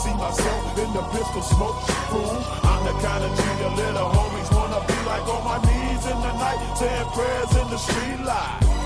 See myself in the pistol smoke. Fool, I'm the kind of G the little homies wanna be like on my knees in the night, saying prayers in the street light.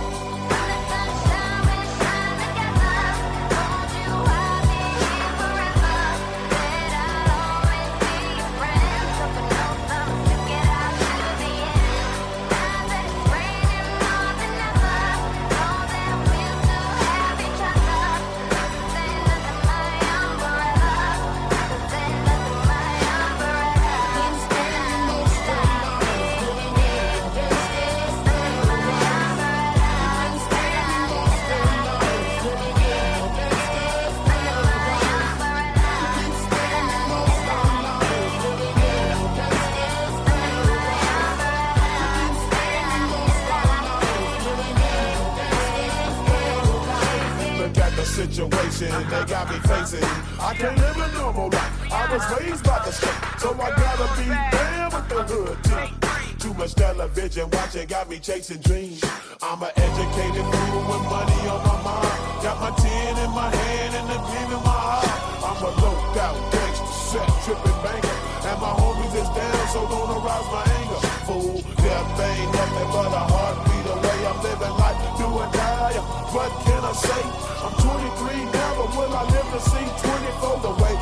They got me facing. I can't live a normal life. I was raised by the state, so I gotta be there with the hood team. Too much television watching got me chasing dreams. I'm an educated fool with money on my mind. Got my tin in my hand and the gleam in my eye. I'm a loped out gangster, set tripping banker. And my homies is down, so don't arouse my anger. Fool, death ain't nothing but a heartbeat. I'm living life, do or die. What can I say? I'm 23 now, but will I live to see 24? The way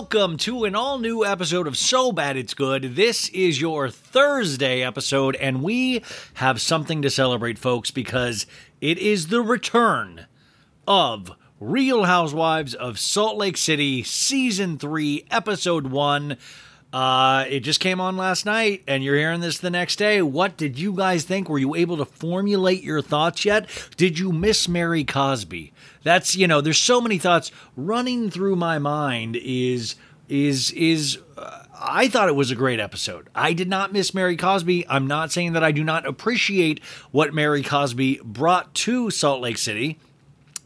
Welcome to an all new episode of So Bad It's Good. This is your Thursday episode, and we have something to celebrate, folks, because it is the return of Real Housewives of Salt Lake City, Season 3, Episode 1. Uh, it just came on last night, and you're hearing this the next day. What did you guys think? Were you able to formulate your thoughts yet? Did you miss Mary Cosby? That's you know, there's so many thoughts running through my mind. Is is is uh, I thought it was a great episode. I did not miss Mary Cosby. I'm not saying that I do not appreciate what Mary Cosby brought to Salt Lake City.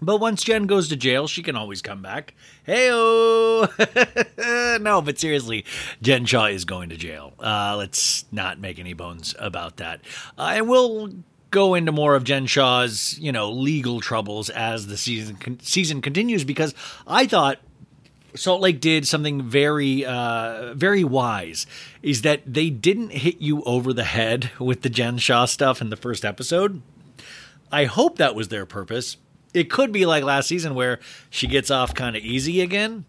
But once Jen goes to jail, she can always come back. Hey, no, but seriously, Jen Shah is going to jail. Uh, let's not make any bones about that. I will go into more of Jen Shah's, you know, legal troubles as the season con- season continues because I thought Salt Lake did something very, uh, very wise. Is that they didn't hit you over the head with the Jen Shah stuff in the first episode. I hope that was their purpose. It could be like last season where she gets off kind of easy again.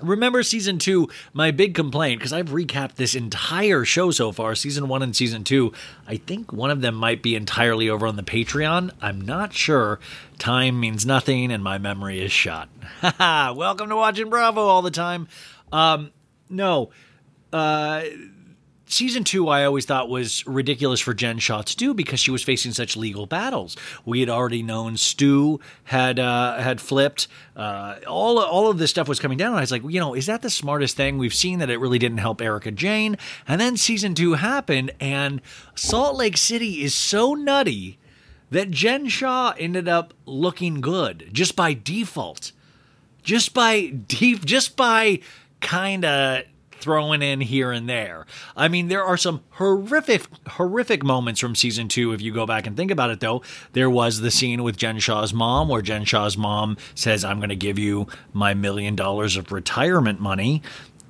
Remember season two, my big complaint, because I've recapped this entire show so far, season one and season two. I think one of them might be entirely over on the Patreon. I'm not sure. Time means nothing, and my memory is shot. Welcome to watching Bravo all the time. Um, no. Uh, season two, I always thought was ridiculous for Jen Shah to do because she was facing such legal battles. We had already known Stu had uh, had flipped. Uh, all all of this stuff was coming down. And I was like, you know, is that the smartest thing? We've seen that it really didn't help Erika Jayne. And then season two happened, and Salt Lake City is so nutty that Jen Shah ended up looking good just by default, just by deep, just by kind of throwing in here and there. I mean, there are some horrific, horrific moments from season two. If you go back and think about it, though, there was the scene with Jen Shah's mom where Jen Shah's mom says, I'm going to give you my million dollars of retirement money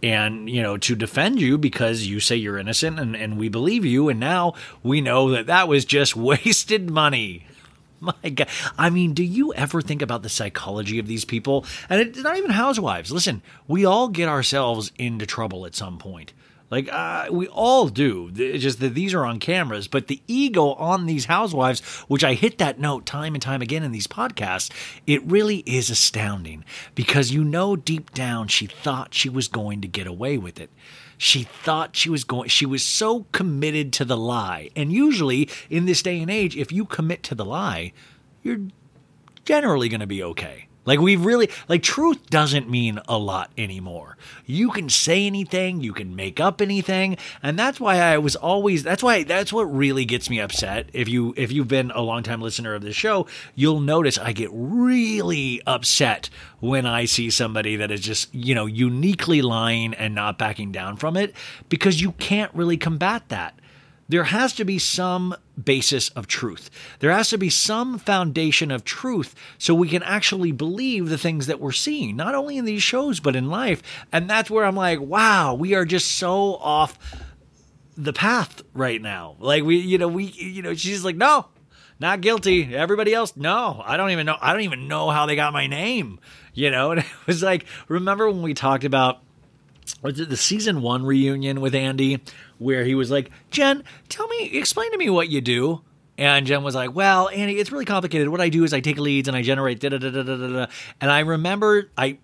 and you know to defend you because you say you're innocent and, and we believe you and now we know that that was just wasted money my God. I mean, do you ever think about the psychology of these people? And it's not even housewives. Listen, we all get ourselves into trouble at some point. Like, uh, we all do. It's just that these are on cameras, but the ego on these housewives, which I hit that note time and time again in these podcasts, it really is astounding because you know deep down she thought she was going to get away with it. She thought she was going, she was so committed to the lie. And usually in this day and age, if you commit to the lie, you're generally going to be okay. Like we really like truth doesn't mean a lot anymore. You can say anything, you can make up anything, and that's why I was always that's why that's what really gets me upset. If you if you've been a long time listener of this show, you'll notice I get really upset when I see somebody that is just, you know, uniquely lying and not backing down from it because you can't really combat that there has to be some basis of truth. There has to be some foundation of truth so we can actually believe the things that we're seeing, not only in these shows, but in life. And that's where I'm like, wow, we are just so off the path right now. Like, we, you know, we, you know, she's like, no, not guilty. Everybody else, no, I don't even know. I don't even know how they got my name, you know? And it was like, remember when we talked about was it the season one reunion with Andy where he was like, Jen, tell me, explain to me what you do. And Jen was like, "Well, Andy, it's really complicated. What I do is I take leads and I generate da da da da da da." And I remember, I,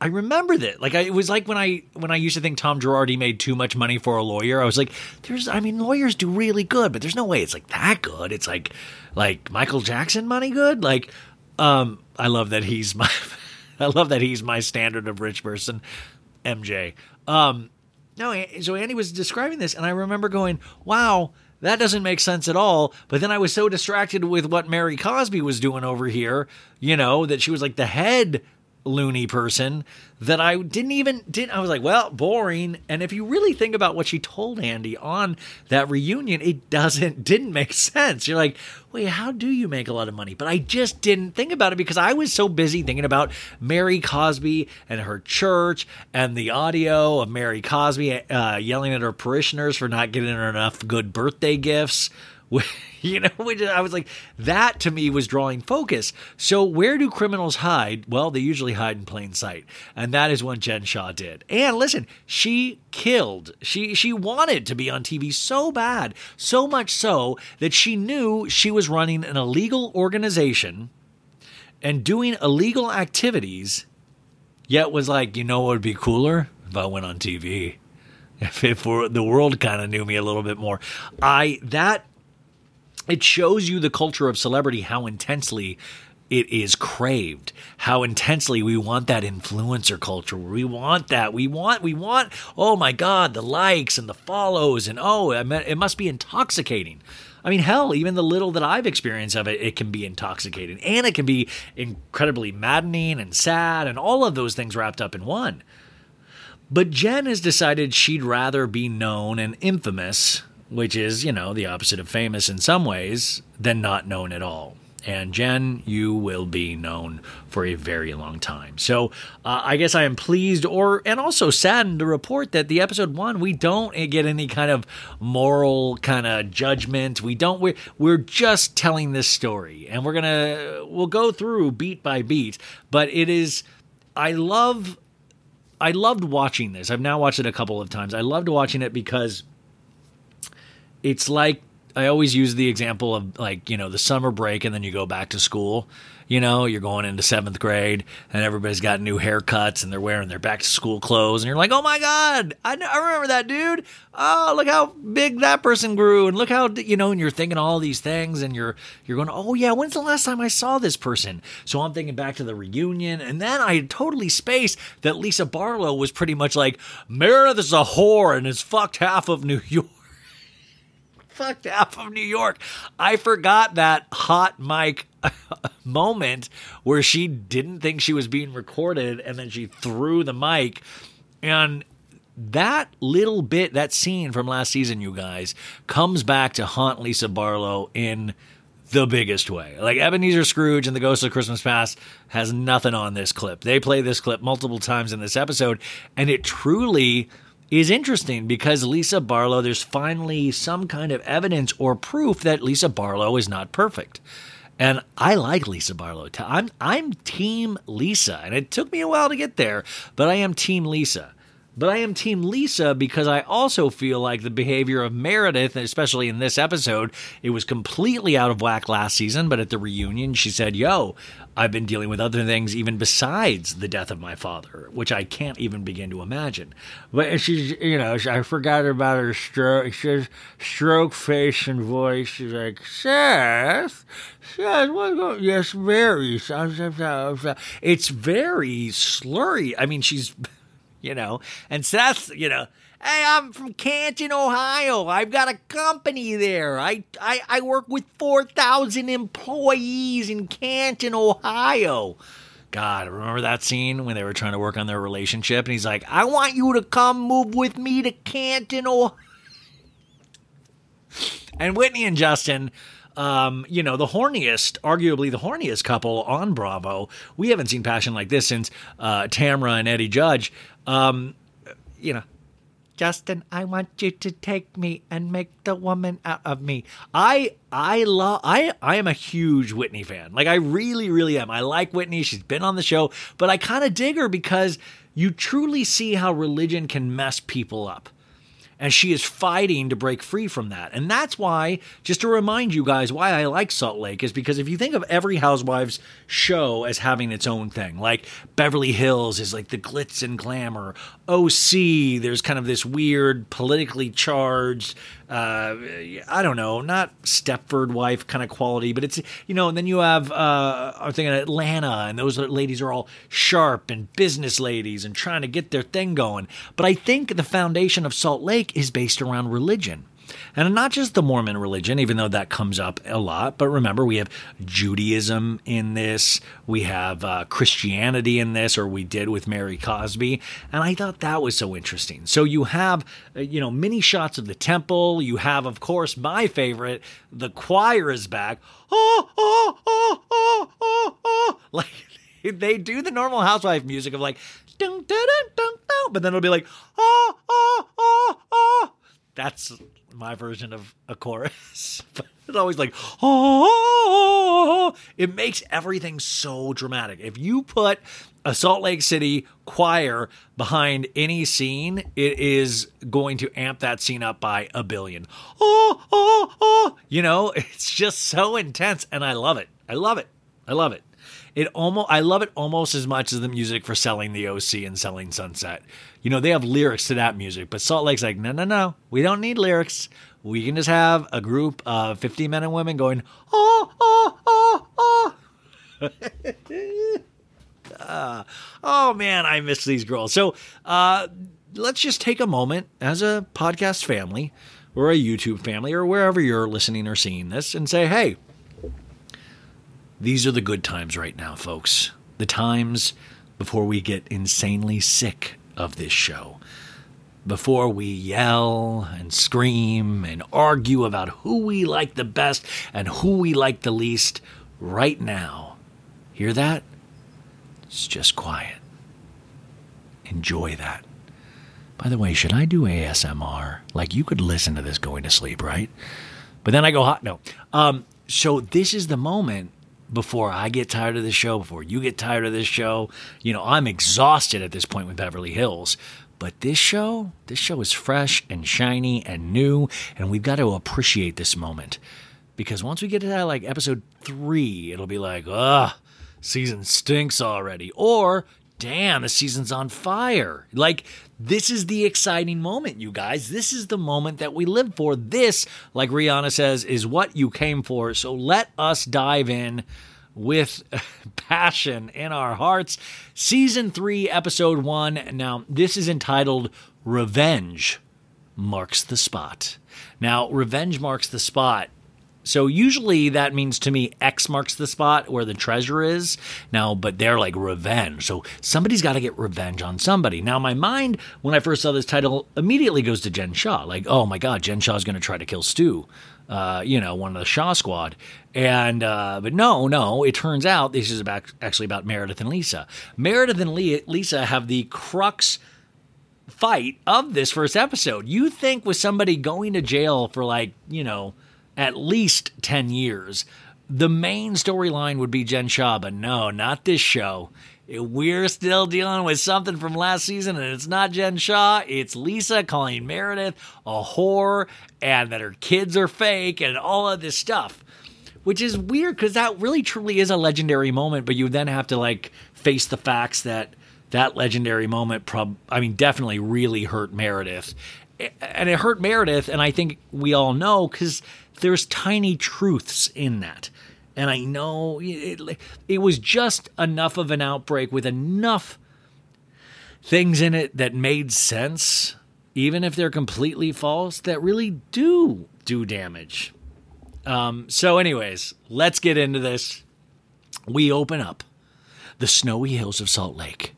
I remember that. Like, I, it was like when I when I used to think Tom Girardi made too much money for a lawyer. I was like, "There's, I mean, lawyers do really good, but there's no way it's like that good. It's like, like Michael Jackson money good. Like, um, I love that he's my, I love that he's my standard of rich person, MJ. Um, no, so Andy was describing this, and I remember going, wow, that doesn't make sense at all. But then I was so distracted with what Mary Cosby was doing over here, you know, that she was like the head loony person that I didn't even did I was like, well, boring. And if you really think about what she told Andy on that reunion, it doesn't didn't make sense. You're like, wait, how do you make a lot of money? But I just didn't think about it because I was so busy thinking about Mary Cosby and her church and the audio of Mary Cosby uh, yelling at her parishioners for not getting her enough good birthday gifts you know, I was like, that to me was drawing focus. So where do criminals hide? Well, they usually hide in plain sight, and that is what Jen Shah did. And listen, she killed. She she wanted to be on TV so bad, so much so that she knew she was running an illegal organization and doing illegal activities. Yet was like, you know what would be cooler if I went on TV if, if the world kind of knew me a little bit more. I that it shows you the culture of celebrity how intensely it is craved how intensely we want that influencer culture. We want that. We want we want oh my god the likes and the follows and oh it must be intoxicating. I mean hell even the little that i've experienced of it it can be intoxicating. And it can be incredibly maddening and sad and all of those things wrapped up in one. But jen has decided she'd rather be known and infamous which is, you know, the opposite of famous in some ways, than not known at all. And Jen, you will be known for a very long time. So uh, I guess I am pleased, or and also saddened to report that the episode one we don't get any kind of moral kind of judgment. We don't. We're we're just telling this story, and we're gonna we'll go through beat by beat. But it is, I love, I loved watching this. I've now watched it a couple of times. I loved watching it because it's like I always use the example of like, you know, the summer break and then you go back to school. You know, you're going into seventh grade and everybody's got new haircuts and they're wearing their back to school clothes. And you're like, oh my God, I, I remember that dude. Oh, look how big that person grew. And look how, you know, and you're thinking all these things and you're, you're going, oh yeah, when's the last time I saw this person? So I'm thinking back to the reunion. And then I totally spaced that Lisa Barlow was pretty much like, Meredith is a whore and has fucked half of New York fucked half of New York. I forgot that hot mic moment where she didn't think she was being recorded and then she threw the mic. And that little bit, that scene from last season, you guys, comes back to haunt Lisa Barlow in the biggest way. Like Ebenezer Scrooge and the Ghost of Christmas Past has nothing on this clip. They play this clip multiple times in this episode, and it truly is interesting because Lisa Barlow, there's finally some kind of evidence or proof that Lisa Barlow is not perfect. And I like Lisa Barlow. I'm I'm team Lisa, and it took me a while to get there, but I am team Lisa. But I am Team Lisa because I also feel like the behavior of Meredith, especially in this episode, it was completely out of whack last season. But at the reunion, she said, Yo, I've been dealing with other things even besides the death of my father, which I can't even begin to imagine. But she's, you know, I forgot about her stroke. She's stroke face and voice. She's like, Seth, Seth, what's going Yes, very. It's very slurry. I mean, she's you know. And Seth, you know, hey, I'm from Canton, Ohio. I've got a company there. I I, I work with four thousand employees in Canton, Ohio. God, remember that scene when they were trying to work on their relationship? And he's like, I want you to come move with me to Canton, Ohio. And Whitney and Justin um, you know, the horniest, arguably the horniest couple on Bravo. We haven't seen passion like this since uh, Tamra and Eddie Judge. Um, you know, Justin, I want you to take me and make the woman out of me. I I love I I am a huge Whitney fan. Like I really really am. I like Whitney. She's been on the show, but I kind of dig her because you truly see how religion can mess people up and she is fighting to break free from that. And that's why, just to remind you guys, why I like Salt Lake is because if you think of every Housewives show as having its own thing, like Beverly Hills is like the glitz and glamour, OC, there's kind of this weird politically charged uh, I don't know, not Stepford wife kind of quality, but it's you know. And then you have uh, I'm thinking Atlanta, and those ladies are all sharp and business ladies and trying to get their thing going. But I think the foundation of Salt Lake is based around religion. And not just the Mormon religion, even though that comes up a lot, but remember, we have Judaism in this, we have uh, Christianity in this, or we did with Mary Cosby. And I thought that was so interesting. So you have, uh, you know, many shots of the temple. You have, of course, my favorite, the choir is back. Oh, oh, oh, oh, oh, oh. Like, they do the normal housewife music of like, dun, dun, dun, dun, dun, but then it'll be like, oh, oh, oh, oh. That's my version of a chorus. but it's always like, oh, it makes everything so dramatic. If you put a Salt Lake City choir behind any scene, it is going to amp that scene up by a billion. Oh, oh, oh. You know, it's just so intense, and I love it. I love it. I love it. It almost I love it almost as much as the music for selling the OC and selling Sunset. You know, they have lyrics to that music, but Salt Lake's like, no, no, no, we don't need lyrics. We can just have a group of 50 men and women going, oh, oh, oh, oh. uh, oh man, I miss these girls. So uh, let's just take a moment as a podcast family or a YouTube family or wherever you're listening or seeing this and say, hey, these are the good times right now, folks. The times before we get insanely sick of this show. Before we yell and scream and argue about who we like the best and who we like the least right now. Hear that? It's just quiet. Enjoy that. By the way, should I do ASMR? Like you could listen to this going to sleep, right? But then I go hot. No. Um, so this is the moment before I get tired of this show, before you get tired of this show. You know, I'm exhausted at this point with Beverly Hills. But this show, this show is fresh and shiny and new, and we've got to appreciate this moment. Because once we get to that, like episode three, it'll be like, ugh, season stinks already. Or, damn, the season's on fire. Like, this is the exciting moment, you guys. This is the moment that we live for. This, like Rihanna says, is what you came for. So let us dive in with passion in our hearts. Season 3, Episode 1. Now, this is entitled Revenge Marks the Spot. Now, Revenge Marks the Spot so usually that means to me X marks the spot where the treasure is. Now, but they're like revenge. So somebody's got to get revenge on somebody. Now, my mind, when I first saw this title, immediately goes to Jen Shah. Like, oh my God, Jen Shah's going to try to kill Stu. Uh, you know, one of the Shah squad. And, uh, but no, no, it turns out this is about, actually about Meredith and Lisa. Meredith and Lisa have the crux fight of this first episode. You think with somebody going to jail for like, you know, at least 10 years. The main storyline would be Jen Shah, but no, not this show. We're still dealing with something from last season, and it's not Jen Shah. It's Lisa calling Meredith a whore and that her kids are fake and all of this stuff, which is weird because that really truly is a legendary moment. But you then have to like face the facts that that legendary moment, prob- I mean, definitely really hurt Meredith. And it hurt Meredith, and I think we all know because there's tiny truths in that. And I know it, it was just enough of an outbreak with enough things in it that made sense, even if they're completely false, that really do do damage. Um, so, anyways, let's get into this. We open up the snowy hills of Salt Lake.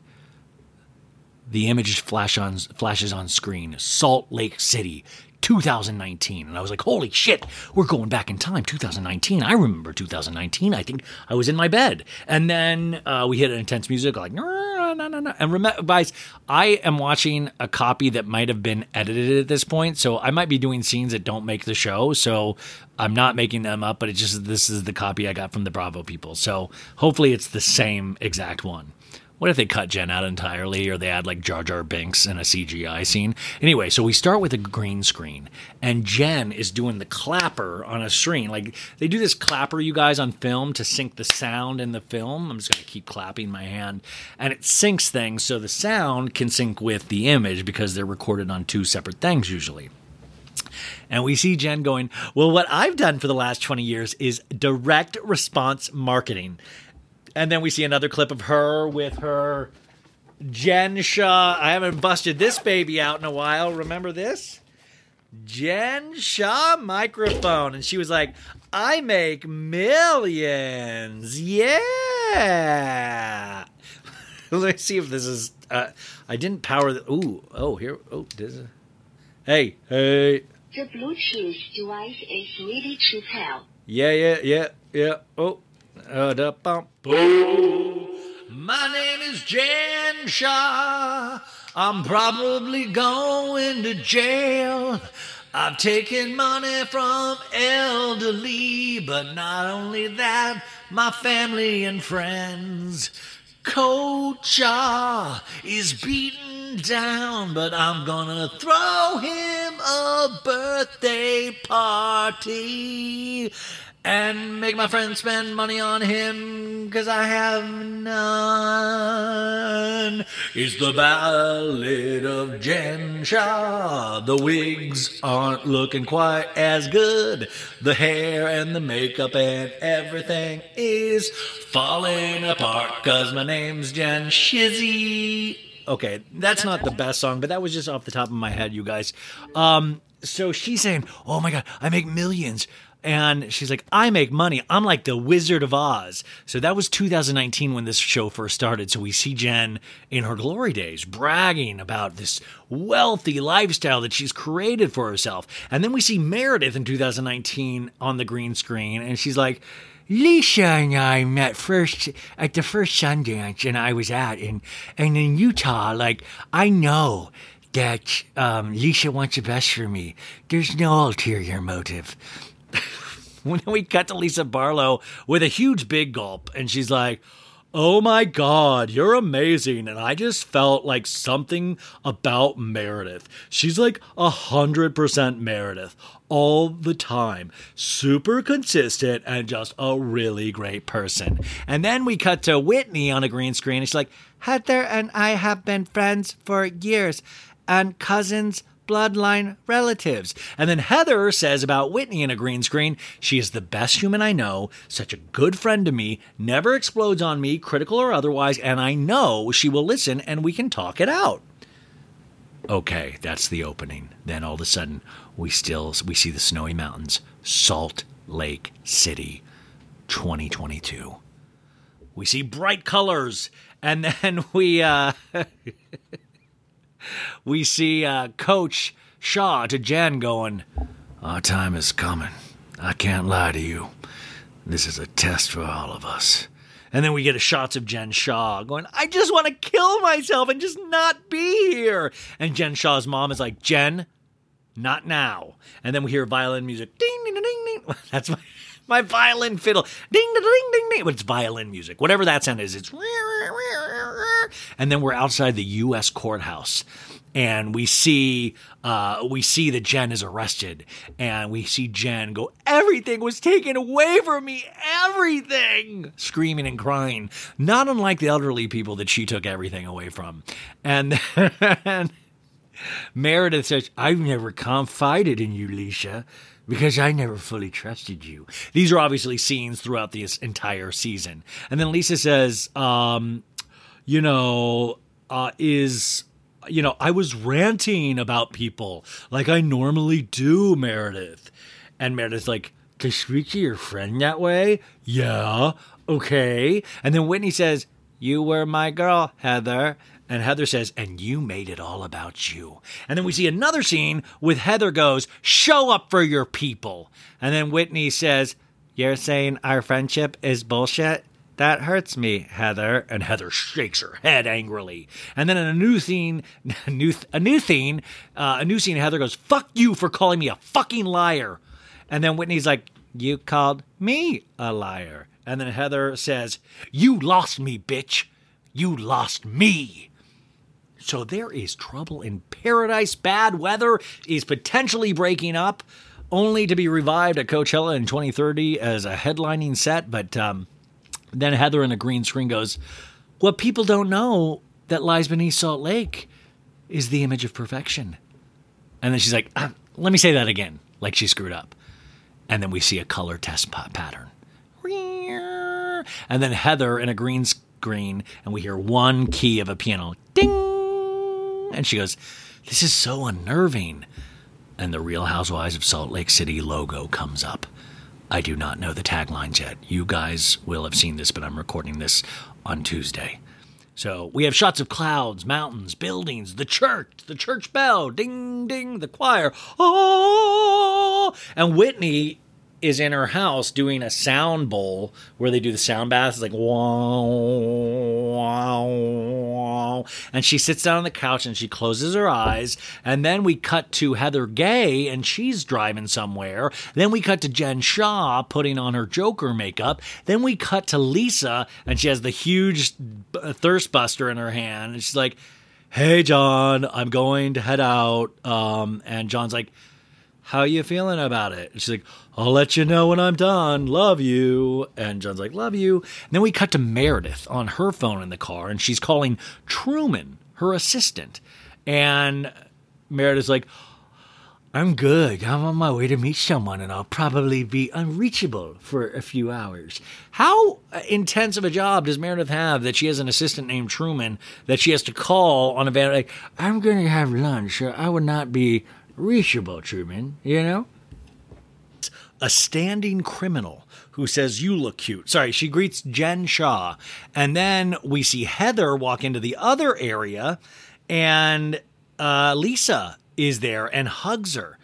The image flash on, flashes on screen. Salt Lake City, 2019. And I was like, holy shit, we're going back in time. 2019. I remember 2019. I think I was in my bed. And then uh, we hit intense music, like, no, no, no, no. And remember, guys, I am watching a copy that might have been edited at this point. So I might be doing scenes that don't make the show. So I'm not making them up, but it just, this is the copy I got from the Bravo people. So hopefully it's the same exact one. What if they cut Jen out entirely or they add like Jar Jar Binks in a CGI scene? Anyway, so we start with a green screen and Jen is doing the clapper on a screen. Like they do this clapper, you guys, on film to sync the sound in the film. I'm just going to keep clapping my hand. And it syncs things so the sound can sync with the image because they're recorded on two separate things usually. And we see Jen going, Well, what I've done for the last 20 years is direct response marketing. And then we see another clip of her with her Jen. I haven't busted this baby out in a while. Remember this? Jen Shah microphone. And she was like, I make millions. Yeah. Let me see if this is. Uh, I didn't power the. Ooh. Oh, here. Oh, this is. Hey, hey. The Bluetooth device is ready to pair. Yeah, yeah, yeah, yeah. Oh, My name is Jen Shah. I'm probably going to jail. I've taken money from elderly, but not only that, my family and friends. Coach Ah is beaten down, but I'm gonna throw him a birthday party and make my friends spend money on him because I have none. Is the ballad of Jen Shah. The wigs aren't looking quite as good. The hair and the makeup and everything is falling apart because my name's Jen Shizzy. Okay, that's not the best song, but that was just off the top of my head, you guys. Um, so she's saying, "Oh my god, I make millions. And she's like, I make money. I'm like the Wizard of Oz. So that was 2019 when this show first started. So we see Jen in her glory days bragging about this wealthy lifestyle that she's created for herself. And then we see Meredith in 2019 on the green screen, and she's like, Lisa and I met first at the first Sundance, and I was at, and and in Utah, like I know that um, Lisa wants the best for me. There's no ulterior motive. when we cut to Lisa Barlow with a huge big gulp, and she's like, Oh my God, you're amazing. And I just felt like something about Meredith. She's like a hundred percent Meredith all the time. Super consistent and just a really great person. And then we cut to Whitney on a green screen. And she's like, Heather and I have been friends for years and cousins bloodline relatives. And then Heather says about Whitney in a green screen, she is the best human I know, such a good friend to me, never explodes on me, critical or otherwise, and I know she will listen and we can talk it out. Okay, that's the opening. Then all of a sudden, we still we see the snowy mountains, Salt Lake City, 2022. We see bright colors, and then we uh we see uh, Coach Shah to Jen going, Our time is coming. I can't lie to you. This is a test for all of us. And then we get a shots of Jen Shah going, I just want to kill myself and just not be here. And Jen Shah's mom is like, Jen, not now. And then we hear violin music. Ding, ding, ding, ding. That's my, my violin fiddle. Ding, ding, ding, ding, ding. But it's violin music. Whatever that sound is, it's. And then we're outside the U.S. courthouse and we see uh, we see that Jen is arrested, and we see Jen go, "Everything was taken away from me, everything!" screaming and crying, not unlike the elderly people that she took everything away from. And then Meredith says, "I've never confided in you, Leisha." Because I never fully trusted you. These are obviously scenes throughout this entire season. And then Lisa says, um, you know, uh, is you know, I was ranting about people like I normally do, Meredith. And Meredith's like, to speak to your friend that way? Yeah, okay. And then Whitney says, You were my girl, Heather. And Heather says, And you made it all about you. And then we see another scene with Heather goes, Show up for your people. And then Whitney says, You're saying our friendship is bullshit? That hurts me, Heather. And Heather shakes her head angrily. And then in a new scene, a new, a new scene, uh, a new scene, Heather goes, "Fuck you for calling me a fucking liar." And then Whitney's like, "You called me a liar." And then Heather says, "You lost me, bitch. You lost me." So there is trouble in paradise. Bad weather is potentially breaking up, only to be revived at Coachella in 2030 as a headlining set. But um, then Heather in a green screen goes, What people don't know that lies beneath Salt Lake is the image of perfection. And then she's like, ah, Let me say that again, like she screwed up. And then we see a color test pattern. And then Heather in a green screen, and we hear one key of a piano ding. And she goes, This is so unnerving. And the Real Housewives of Salt Lake City logo comes up. I do not know the taglines yet. You guys will have seen this, but I'm recording this on Tuesday. So we have shots of clouds, mountains, buildings, the church, the church bell, ding, ding, the choir. Oh! And Whitney is in her house doing a sound bowl where they do the sound baths. It's like wow, wow, and she sits down on the couch and she closes her eyes. And then we cut to Heather Gay and she's driving somewhere. Then we cut to Jen Shah putting on her Joker makeup. Then we cut to Lisa and she has the huge thirst buster in her hand. And she's like, Hey, John, I'm going to head out. Um, and John's like, how you feeling about it? And she's like, I'll let you know when I'm done. Love you. And John's like, love you. And then we cut to Meredith on her phone in the car, and she's calling Truman, her assistant. And Meredith's like, I'm good. I'm on my way to meet someone, and I'll probably be unreachable for a few hours. How uh, intense of a job does Meredith have that she has an assistant named Truman that she has to call on a van? Like, I'm going to have lunch. I would not be reachable, Truman, you know? A standing criminal who says, You look cute. Sorry, she greets Jen Shah. And then we see Heather walk into the other area, and uh, Lisa is there and hugs her.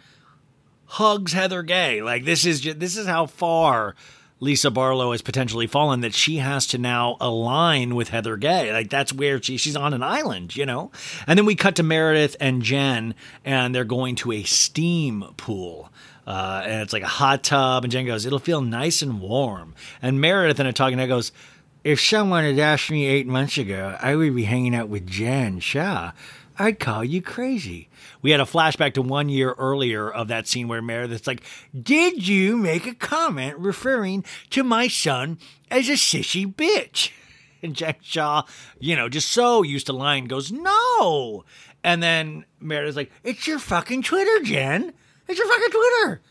Hugs Heather Gay. Like this is just, this is how far Lisa Barlow has potentially fallen that she has to now align with Heather Gay. Like that's where she she's on an island, you know. And then we cut to Meredith and Jen, and they're going to a steam pool. Uh, and it's like a hot tub, and Jen goes, "It'll feel nice and warm." And Meredith in a talking head goes, "If someone had asked me eight months ago, I would be hanging out with Jen Shah. I'd call you crazy." We had a flashback to one year earlier of that scene where Meredith's like, Did you make a comment referring to my son as a sissy bitch? And Jack Shah, you know, just so used to lying, goes, No. And then Meredith's like, It's your fucking Twitter, Jen. It's your fucking Twitter.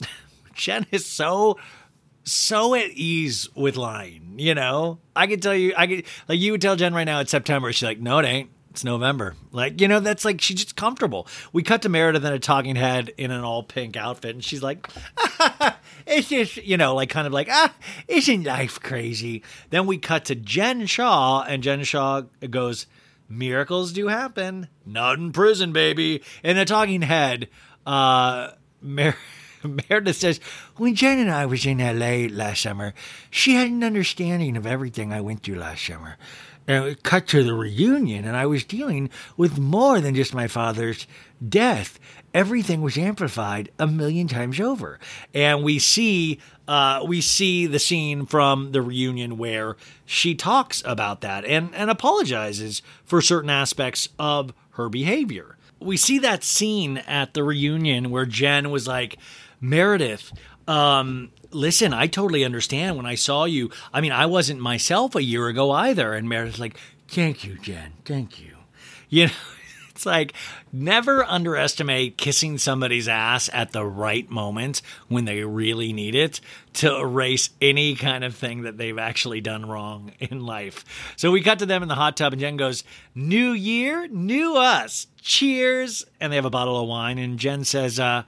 Jen is so so at ease with lying, you know? I could tell you, I could, like, you would tell Jen right now it's September. She's like, no, it ain't. It's November. Like, you know, that's like she's just comfortable. We cut to Meredith in a talking head in an all pink outfit, and she's like, it's just, you know, like kind of like, ah, isn't life crazy? Then we cut to Jen Shah, and Jen Shah goes, Miracles do happen. Not in prison, baby. In a talking head, uh, Mer- Meredith says, When Jen and I was in LA last summer, she had an understanding of everything I went through last summer. And it cut to the reunion, and I was dealing with more than just my father's death. Everything was amplified a million times over, and we see uh, we see the scene from the reunion where she talks about that and and apologizes for certain aspects of her behavior. We see that scene at the reunion where Jen was like, Meredith, um, listen, I totally understand when I saw you. I mean, I wasn't myself a year ago either. And Meredith's like, thank you, Jen. Thank you. You know, it's like never underestimate kissing somebody's ass at the right moment when they really need it to erase any kind of thing that they've actually done wrong in life. So we cut to them in the hot tub, and Jen goes, New year, new us. Cheers. And they have a bottle of wine. And Jen says, uh,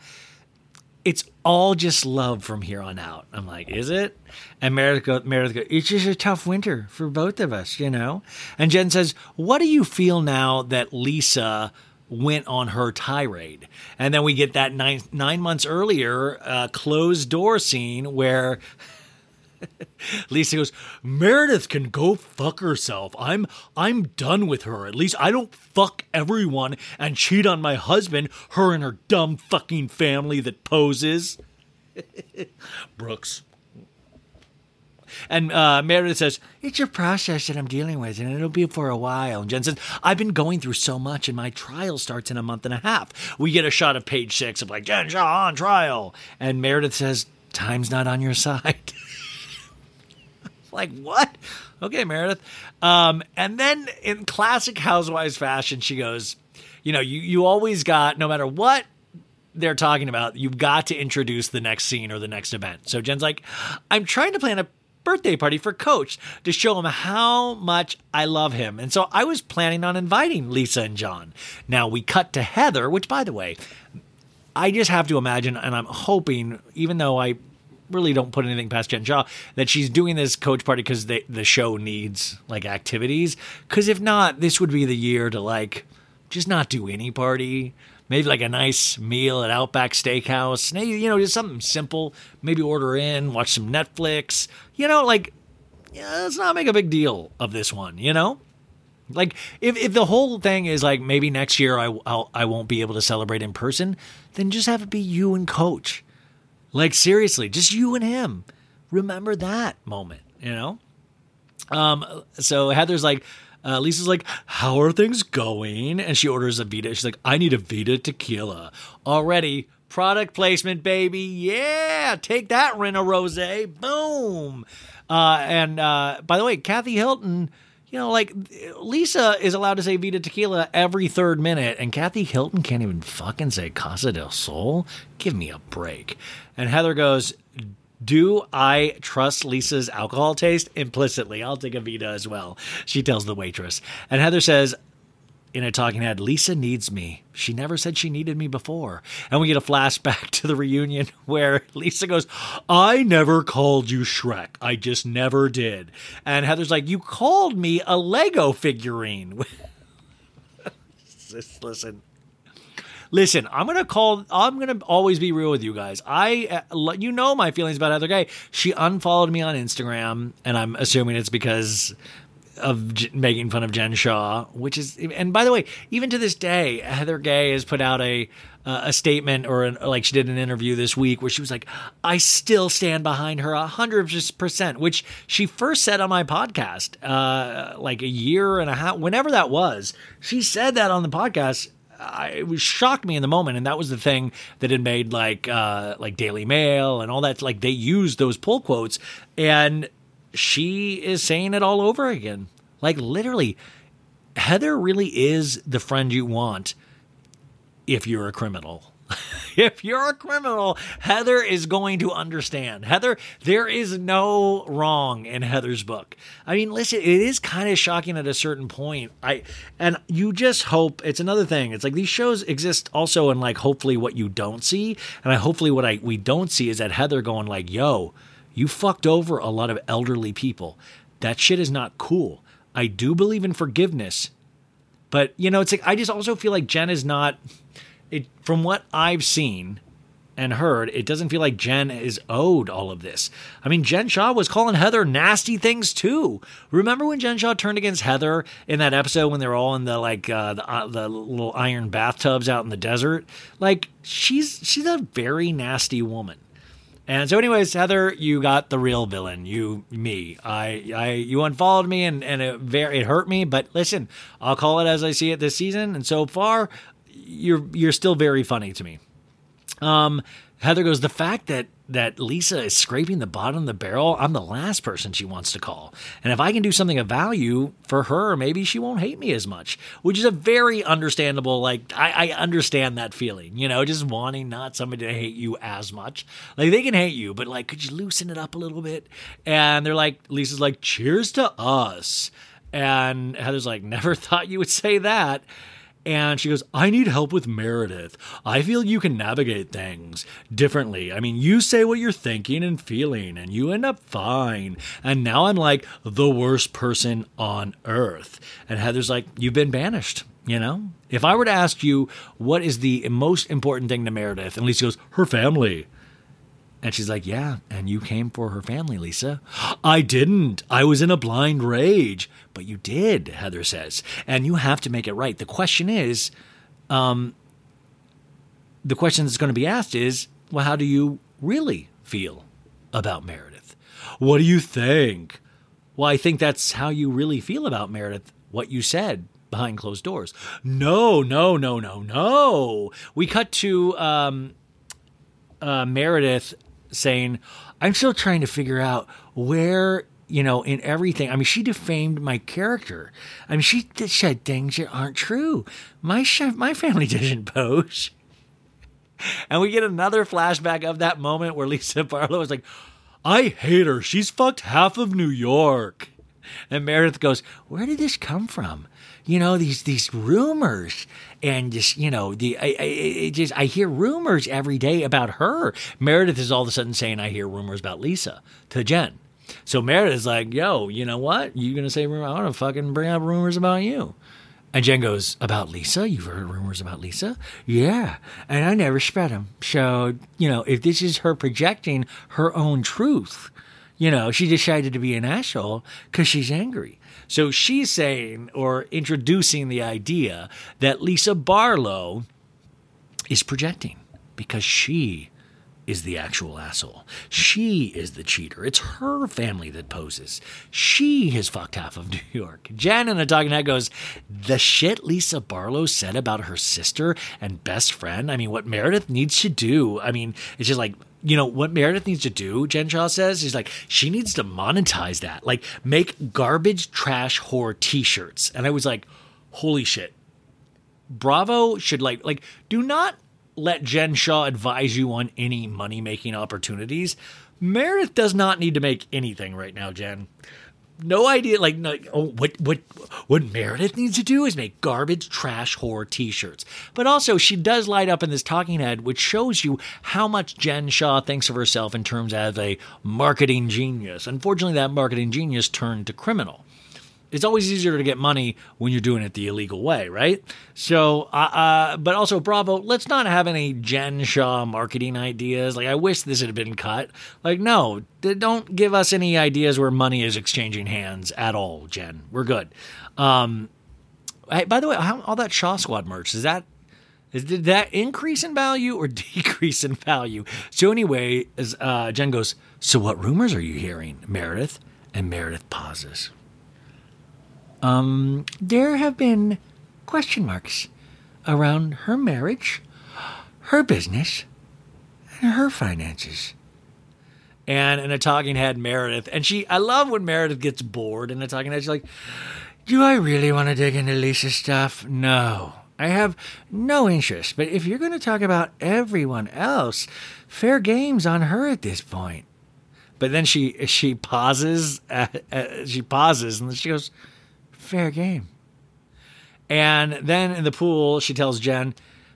it's all just love from here on out. I'm like, is it? And Meredith goes, Meredith it's just a tough winter for both of us, you know? And Jen says, what do you feel now that Lisa went on her tirade? And then we get that nine, nine months earlier uh, closed door scene where Lisa goes, Meredith can go fuck herself. I'm I'm done with her. At least I don't fuck everyone and cheat on my husband, her and her dumb fucking family that poses. Brooks. And uh, Meredith says, It's a process that I'm dealing with, and it'll be for a while. And Jen says, I've been going through so much, and my trial starts in a month and a half. We get a shot of page six of like, Jen Shah on trial. And Meredith says, Time's not on your side. like, what? Okay, Meredith. Um, and then in classic Housewives fashion, she goes, You know, you, you always got, no matter what they're talking about, you've got to introduce the next scene or the next event. So Jen's like, I'm trying to plan a birthday party for Coach to show him how much I love him. And so I was planning on inviting Lisa and John. Now we cut to Heather, which, by the way, I just have to imagine, and I'm hoping, even though I really don't put anything past Jen Shah that she's doing this coach party because the show needs like activities. Because if not, this would be the year to like just not do any party. Maybe like a nice meal at Outback Steakhouse. Maybe, you know, just something simple. Maybe order in, watch some Netflix. You know, like, yeah, let's not make a big deal of this one, you know? Like if, if the whole thing is like maybe next year I I'll, I won't be able to celebrate in person, then just have it be you and Coach. Like seriously, just you and him. Remember that moment, you know. Um. So Heather's like, uh, Lisa's like, "How are things going?" And she orders a Vida. She's like, "I need a Vida tequila already." Product placement, baby. Yeah, take that, Rena Rose. Boom. Uh, and uh, by the way, Kathy Hilton you know, like Lisa is allowed to say Vida Tequila every third minute, and Kathy Hilton can't even fucking say Casa del Sol. Give me a break. And Heather goes, do I trust Lisa's alcohol taste? Implicitly, I'll take a Vida as well. She tells the waitress. And Heather says, in a talking head, Lisa needs me. She never said she needed me before. And we get a flashback to the reunion where Lisa goes, I never called you Shrek. I just never did. And Heather's like, You called me a Lego figurine. Listen. Listen, I'm gonna call. I'm gonna always be real with you guys. I, uh, you know, my feelings about Heather Gay. She unfollowed me on Instagram, and I'm assuming it's because of J- making fun of Jen Shah, which is, and by the way, even to this day, Heather Gay has put out a uh, a statement or an, like she did an interview this week where she was like, "I still stand behind her hundred percent," which she first said on my podcast, uh, like a year and a half, whenever that was. She said that on the podcast. I, it was shocked me in the moment, and that was the thing that had made like uh, like Daily Mail and all that. Like they used those pull quotes, and she is saying it all over again. Like literally, Heather really is the friend you want if you're a criminal. if you're a criminal, Heather is going to understand. Heather, there is no wrong in Heather's book. I mean, listen, it is kind of shocking at a certain point. I and you just hope it's another thing. It's like these shows exist also in like hopefully what you don't see, and I hopefully what I we don't see is that Heather going like, "Yo, you fucked over a lot of elderly people. That shit is not cool. I do believe in forgiveness, but you know, it's like I just also feel like Jen is not. It from what I've seen and heard, it doesn't feel like Jen is owed all of this. I mean, Jen Shah was calling Heather nasty things too. Remember when Jen Shah turned against Heather in that episode when they were all in the like uh, the, uh, the little iron bathtubs out in the desert? Like she's she's a very nasty woman. And so, anyways, Heather, you got the real villain. You, me. I, I, you unfollowed me, and and it very it hurt me. But listen, I'll call it as I see it this season. And so far, you're you're still very funny to me. Um, Heather goes, the fact that that Lisa is scraping the bottom of the barrel, I'm the last person she wants to call. And if I can do something of value for her, maybe she won't hate me as much, which is a very understandable, like, I, I understand that feeling, you know, just wanting not somebody to hate you as much. Like, they can hate you, but like, could you loosen it up a little bit? And they're like, Lisa's like, cheers to us. And Heather's like, never thought you would say that. And she goes, I need help with Meredith. I feel you can navigate things differently. I mean, you say what you're thinking and feeling, and you end up fine. And now I'm like the worst person on earth. And Heather's like, You've been banished. You know, if I were to ask you what is the most important thing to Meredith, and Lisa goes, Her family. And she's like, Yeah, and you came for her family, Lisa. I didn't. I was in a blind rage. But you did, Heather says. And you have to make it right. The question is, um, the question that's going to be asked is, well, how do you really feel about Meredith? What do you think? Well, I think that's how you really feel about Meredith, what you said behind closed doors. No, no, no, no, no. We cut to um, uh, Meredith saying, I'm still trying to figure out where, you know, in everything. I mean, she defamed my character. I mean, she said things that aren't true. My chef, my family didn't pose. And we get another flashback of that moment where Lisa Barlow is like, I hate her. She's fucked half of New York. And Meredith goes, Where did this come from? You know, these these rumors and just you know the I, I just I hear rumors every day about her. Meredith is all of a sudden saying I hear rumors about Lisa to Jen. So Meredith's like, "Yo, you know what? You're gonna say rumor? I want to fucking bring up rumors about you." And Jen goes, About Lisa? You've heard rumors about Lisa? Yeah. And I never spread them. So, you know, if this is her projecting her own truth, you know, she decided to be an asshole because she's angry. So she's saying or introducing the idea that Lisa Barlow is projecting because she is the actual asshole. She is the cheater. It's her family that poses. She has fucked half of New York. Jen in a talking head goes, The shit Lisa Barlow said about her sister and best friend. I mean, what Meredith needs to do, I mean, it's just like, you know, what Meredith needs to do, Jen Shah says, is like, she needs to monetize that. Like, make garbage trash whore t shirts. And I was like, holy shit. Bravo should like, like, do not let Jen Shah advise you on any money making opportunities. Meredith does not need to make anything right now, Jen. No idea, like, no, oh, what what what Meredith needs to do is make garbage trash whore T-shirts. But also, she does light up in this talking head, which shows you how much Jen Shah thinks of herself in terms as a marketing genius. Unfortunately, that marketing genius turned to criminal it's always easier to get money when you're doing it the illegal way, right? So, uh, uh, but also, Bravo, let's not have any Jen Shah marketing ideas. Like, I wish this had been cut. Like, no, don't give us any ideas where money is exchanging hands at all, Jen. We're good. Um, by the way, how, all that Shah Squad merch, is that did that increase in value or decrease in value? So anyway, as uh, Jen goes, so what rumors are you hearing, Meredith? And Meredith pauses. Um, there have been question marks around her marriage, her business, and her finances. And in a talking head, Meredith, and she, I love when Meredith gets bored in a talking head. She's like, Do I really want to dig into Lisa's stuff? No. I have no interest. But if you're going to talk about everyone else, fair game's on her at this point. But then she she pauses. Uh, uh, she pauses, and she goes, fair game. And then in the pool, she tells Jen,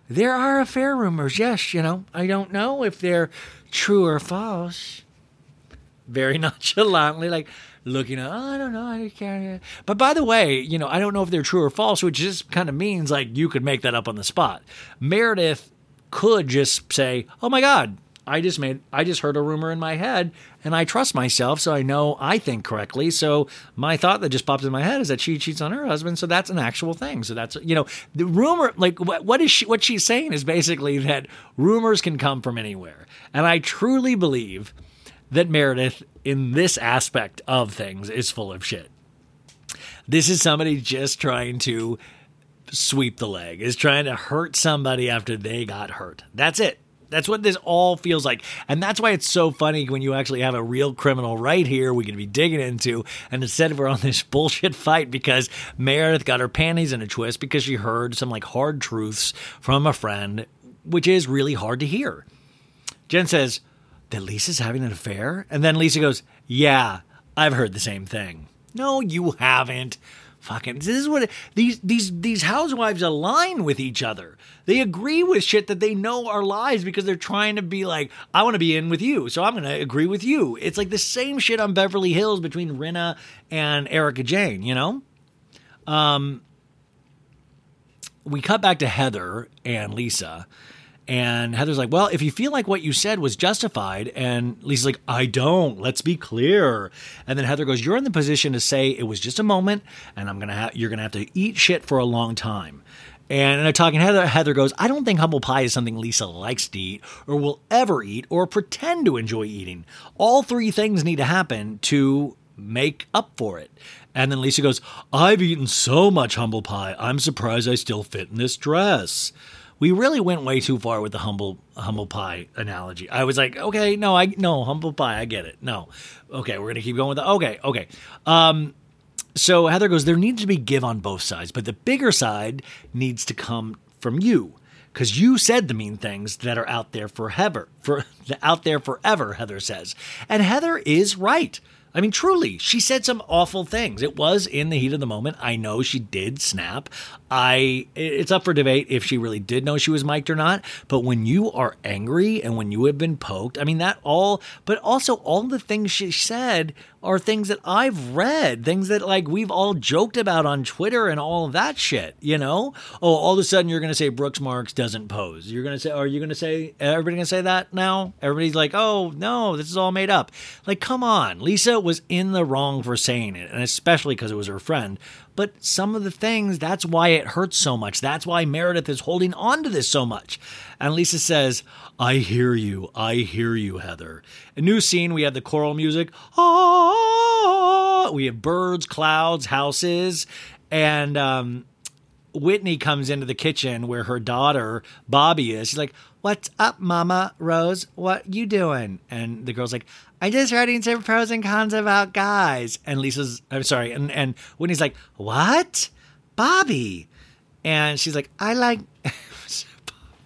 There are affair rumors. Yes, you know, I don't know if they're true or false. Very nonchalantly, like looking at, oh, I don't know. I can't. But by the way, you know, I don't know if they're true or false, which just kind of means like you could make that up on the spot. Meredith could just say, Oh my God, I just made I just heard a rumor in my head and I trust myself so I know I think correctly. So my thought that just popped in my head is that she cheats on her husband, so that's an actual thing. So that's you know, the rumor like what, what is she what she's saying is basically that rumors can come from anywhere. And I truly believe that Meredith in this aspect of things is full of shit. This is somebody just trying to sweep the leg, is trying to hurt somebody after they got hurt. That's it. That's what this all feels like. And that's why it's so funny when you actually have a real criminal right here we can be digging into. And instead we're on this bullshit fight because Meredith got her panties in a twist because she heard some like hard truths from a friend, which is really hard to hear. Jen says, that Lisa's having an affair? And then Lisa goes, Yeah, I've heard the same thing. No, you haven't. Fucking this is what these these these housewives align with each other. They agree with shit that they know are lies because they're trying to be like, I want to be in with you, so I'm to agree with you. It's like the same shit on Beverly Hills between Rinna and Erika Jayne, you know? Um we cut back to Heather and Lisa and Heather's like, Well, if you feel like what you said was justified, and Lisa's like, I don't, let's be clear. And then Heather goes, You're in the position to say it was just a moment, and I'm gonna have you're gonna have to eat shit for a long time. And in a talking Heather, Heather goes, I don't think humble pie is something Lisa likes to eat, or will ever eat, or pretend to enjoy eating. All three things need to happen to make up for it. And then Lisa goes, I've eaten so much humble pie, I'm surprised I still fit in this dress we really went way too far with the humble humble pie analogy. I was like, okay, no, I no humble pie, I get it. No, okay, we're gonna keep going with the okay, okay. Um, so Heather goes, there needs to be give on both sides, but the bigger side needs to come from you because you said the mean things that are out there forever, for out there forever. Heather says, and Heather is right. I mean, truly, she said some awful things. It was in the heat of the moment. I know she did snap. I it's up for debate if she really did know she was mic'd or not. But when you are angry and when you have been poked, I mean that all. But also all the things she said are things that I've read, things that like we've all joked about on Twitter and all of that shit, you know? Oh, all of a sudden you're to say Brooks Marks doesn't pose. You're to say, are you to say, everybody to say that now? Everybody's like, oh, no, this is all made up. Like, come on. Lisa was in the wrong for saying it, and especially because it was her friend. But some of the things, that's why it hurts so much. That's why Meredith is holding on to this so much. And Lisa says, I hear you. I hear you, Heather. A new scene, we have the choral music. Ah, we have birds, clouds, houses. And um, Whitney comes into the kitchen where her daughter, Bobby, is. She's like, What's up, Mama Rose? What you doing? And the girl's like, I just writing some pros and cons about guys. And Lisa's, I'm sorry, and, and Whitney's like, What? Bobby. And she's like, I like,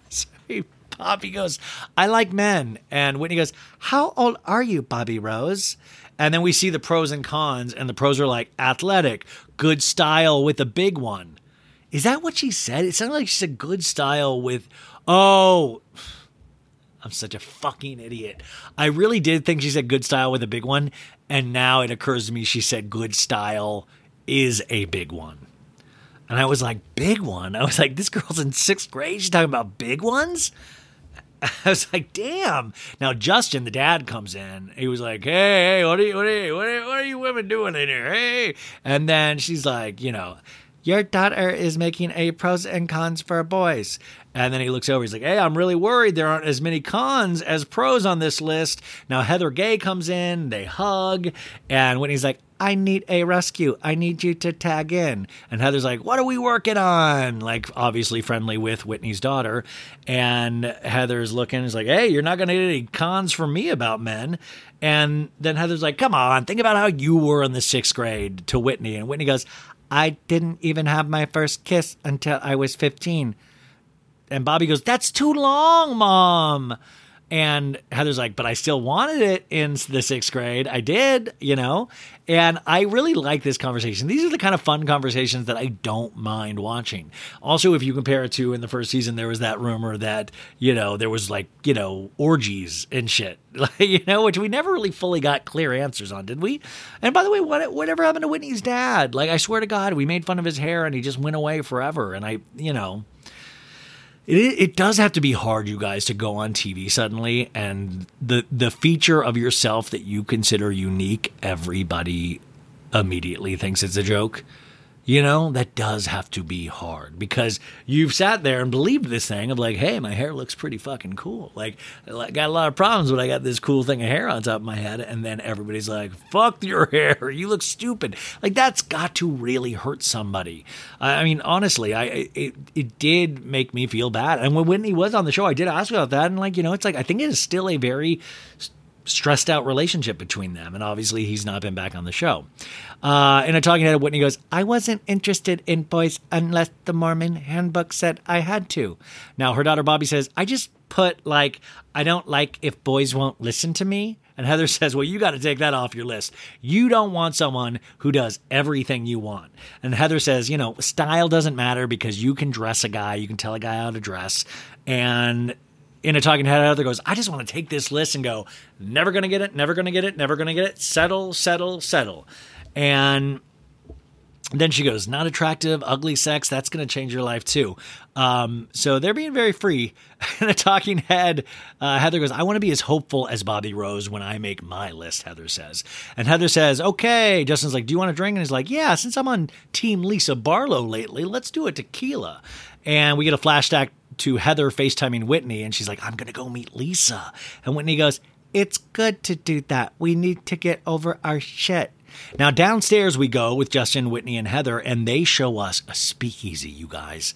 sorry, Bobby goes, I like men. And Whitney goes, How old are you, Bobby Rose? And then we see the pros and cons, and the pros are like athletic, good style with a big one. Is that what she said? It sounded like she said good style with, oh, I'm such a fucking idiot. I really did think she said good style with a big one. And now it occurs to me she said good style is a big one. And I was like, big one? I was like, this girl's in sixth grade. She's talking about big ones? I was like, damn. Now Justin, the dad, comes in. He was like, hey, hey, what are you, what are you, what are, you women doing in here? Hey. And then she's like, you know, your daughter is making a pros and cons for boys. And then he looks over. He's like, "Hey, I'm really worried. There aren't as many cons as pros on this list." Now Heather Gay comes in. They hug, and Whitney's like, "I need a rescue. I need you to tag in." And Heather's like, "What are we working on?" Like, obviously friendly with Whitney's daughter. And Heather's looking. He's like, "Hey, you're not going to get any cons from me about men." And then Heather's like, "Come on, think about how you were in the sixth grade." To Whitney, and Whitney goes, "I didn't even have my first kiss until I was 15." And Bobby goes, That's too long, mom. And Heather's like, but I still wanted it in the sixth grade. I did, you know? And I really like this conversation. These are the kind of fun conversations that I don't mind watching. Also, if you compare it to in the first season, there was that rumor that, you know, there was like, you know, orgies and shit, you know, which we never really fully got clear answers on, did we? And by the way, what, whatever happened to Whitney's dad? Like, I swear to God, we made fun of his hair and he just went away forever. And I, you know, it, it does have to be hard, you guys, to go on TV suddenly and the the feature of yourself that you consider unique, everybody immediately thinks it's a joke. You know, that does have to be hard because you've sat there and believed this thing of like, hey, my hair looks pretty fucking cool. Like, I got a lot of problems when I got this cool thing of hair on top of my head. And then everybody's like, fuck your hair. You look stupid. Like, that's got to really hurt somebody. I mean, honestly, I it, it did make me feel bad. And when Whitney was on the show, I did ask about that. And, like, you know, it's like, I think it is still a very stressed out relationship between them. And obviously, he's not been back on the show. Uh, in a talking head, Whitney goes, I wasn't interested in boys unless the Mormon handbook said I had to. Now, her daughter Bobby says, I just put, like, I don't like if boys won't listen to me. And Heather says, Well, you got to take that off your list. You don't want someone who does everything you want. And Heather says, You know, style doesn't matter because you can dress a guy, you can tell a guy how to dress. And in a talking head, Heather goes, I just want to take this list and go, never going to get it, never going to get it, never going to get it, settle, settle, settle. And then she goes, not attractive, ugly sex, that's going to change your life too. Um, so they're being very free. In a talking head, uh, Heather goes, I want to be as hopeful as Bobby Rose when I make my list, Heather says. And Heather says, okay. Justin's like, do you want a drink? And he's like, yeah, since I'm on Team Lisa Barlow lately, let's do a tequila. And we get a flashback to Heather FaceTiming Whitney, and she's like, I'm going to go meet Lisa. And Whitney goes, It's good to do that. We need to get over our shit. Now, downstairs we go with Justin, Whitney, and Heather, and they show us a speakeasy, you guys.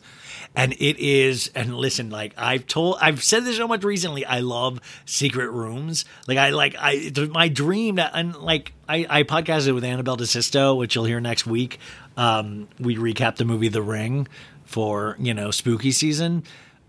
And it is, and listen, like I've told, I've said this so much recently. I love secret rooms. Like I like, I, it's my dream that, and like I, I podcasted with Annabelle DeSisto, which you'll hear next week. Um, we recap the movie The Ring for, you know, spooky season.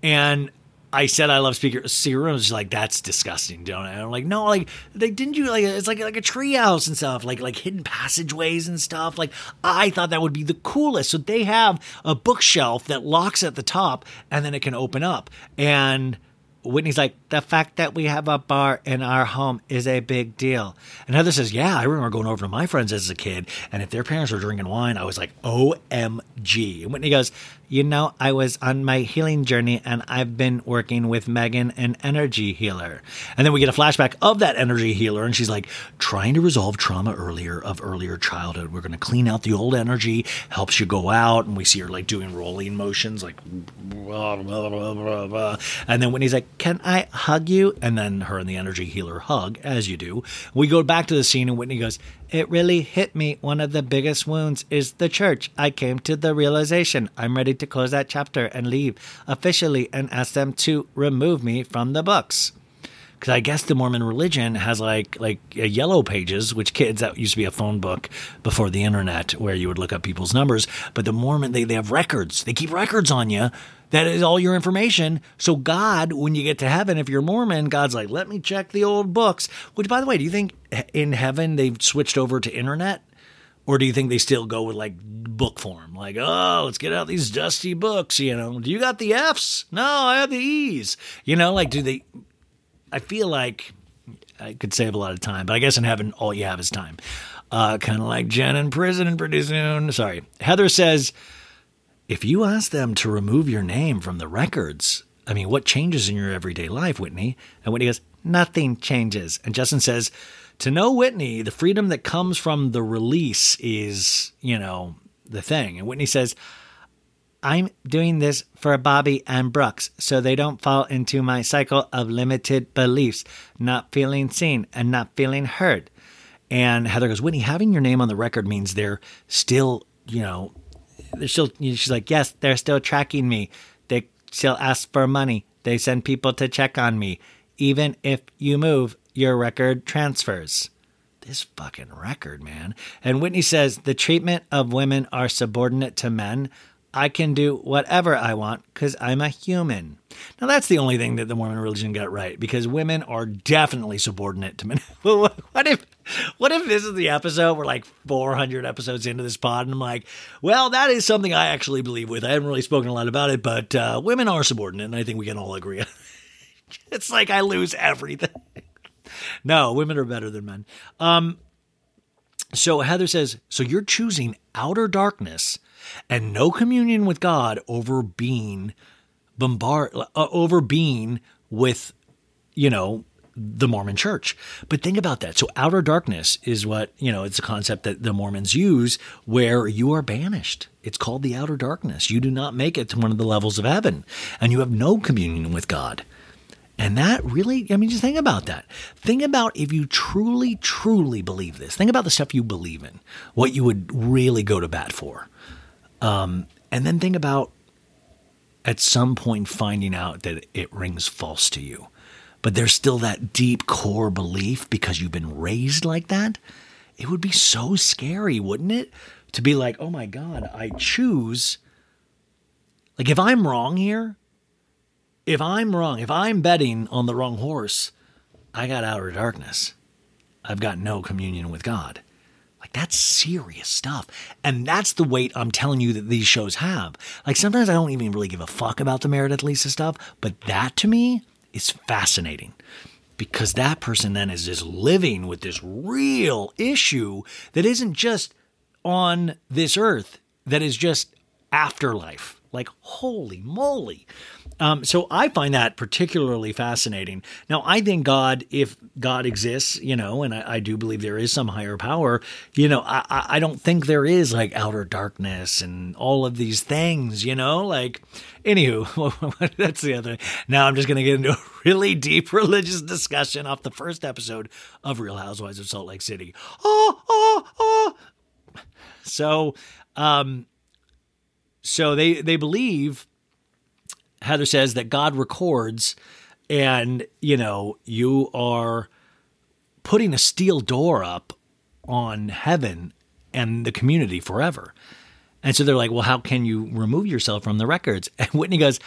And I said I love speaker rooms. She's like, that's disgusting, don't I? And I'm like, no, like they didn't you like it's like like a treehouse and stuff, like like hidden passageways and stuff. Like I thought that would be the coolest. So they have a bookshelf that locks at the top and then it can open up. And Whitney's like, the fact that we have a bar in our home is a big deal. And Heather says, yeah, I remember going over to my friends as a kid, and if their parents were drinking wine, I was like, OMG. And Whitney goes, you know, I was on my healing journey and I've been working with Megan, an energy healer. And then we get a flashback of that energy healer, and she's like, trying to resolve trauma earlier of earlier childhood. We're going to clean out the old energy, helps you go out. And we see her like doing rolling motions, like, blah, blah, blah, blah, and then Whitney's like, Can I hug you? And then her and the energy healer hug, as you do. We go back to the scene, and Whitney goes, It really hit me. One of the biggest wounds is the church. I came to the realization I'm ready to close that chapter and leave officially and ask them to remove me from the books because I guess the Mormon religion has like like a yellow pages, which kids that used to be a phone book before the internet, where you would look up people's numbers. But the Mormon they they have records. They keep records on you. That is all your information. So God, when you get to heaven, if you're Mormon, God's like, let me check the old books. Which, by the way, do you think in heaven they've switched over to internet? Or do you think they still go with like book form? Like, oh, let's get out these dusty books, you know. Do you got the F's? No, I have the E's. You know, like do they I feel like I could save a lot of time, but I guess in heaven, all you have is time. Uh, kind of like Jen in prison pretty soon. Sorry. Heather says, if you ask them to remove your name from the records, I mean, what changes in your everyday life, Whitney? And Whitney goes, nothing changes. And Justin says, to know Whitney, the freedom that comes from the release is, you know, the thing. And Whitney says, I'm doing this for Bobby and Brooks so they don't fall into my cycle of limited beliefs, not feeling seen and not feeling heard. And Heather goes, Whitney, having your name on the record means they're still, you know, still, she's like, yes, they're still tracking me. They still ask for money. They send people to check on me. Even if you move, your record transfers. This fucking record, man. And Whitney says the treatment of women are subordinate to men I can do whatever I want because I'm a human. Now, that's the only thing that the Mormon religion got right because women are definitely subordinate to men. what if, what if this is the episode? We're like 400 episodes into this pod, and I'm like, well, that is something I actually believe with. I haven't really spoken a lot about it, but uh, women are subordinate, and I think we can all agree. it's like I lose everything. no, women are better than men. Um, so Heather says, so you're choosing outer darkness and no communion with God over being bombard uh, over being with you know the Mormon church. But think about that. So outer darkness is what, you know, it's a concept that the Mormons use where you are banished. It's called the outer darkness. You do not make it to one of the levels of heaven and you have no communion with God. And that really, I mean, just think about that. Think about if you truly, truly believe this. Think about the stuff you believe in, what you would really go to bat for. Um, and then think about at some point finding out that it rings false to you. But there's still that deep core belief because you've been raised like that. It would be so scary, wouldn't it? To be like, oh my God, I choose. Like, if I'm wrong here, if I'm wrong, if I'm betting on the wrong horse, I got outer darkness. I've got no communion with God. That's serious stuff. And that's the weight I'm telling you that these shows have. Like sometimes I don't even really give a fuck about the Meredith Lisa stuff, but that to me is fascinating because that person then is just living with this real issue that isn't just on this earth, that is just afterlife. Like, holy moly. Um, so I find that particularly fascinating. Now, I think God, if God exists, you know, and I, I do believe there is some higher power, you know, I, I don't think there is like outer darkness and all of these things, you know, like, anywho, that's the other. Now I'm just going to get into a really deep religious discussion off the first episode of Real Housewives of Salt Lake City. Oh, oh, oh. So, um, so they they believe Heather says that God records and you know you are putting a steel door up on heaven and the community forever. And so they're like, well, how can you remove yourself from the records? And Whitney goes,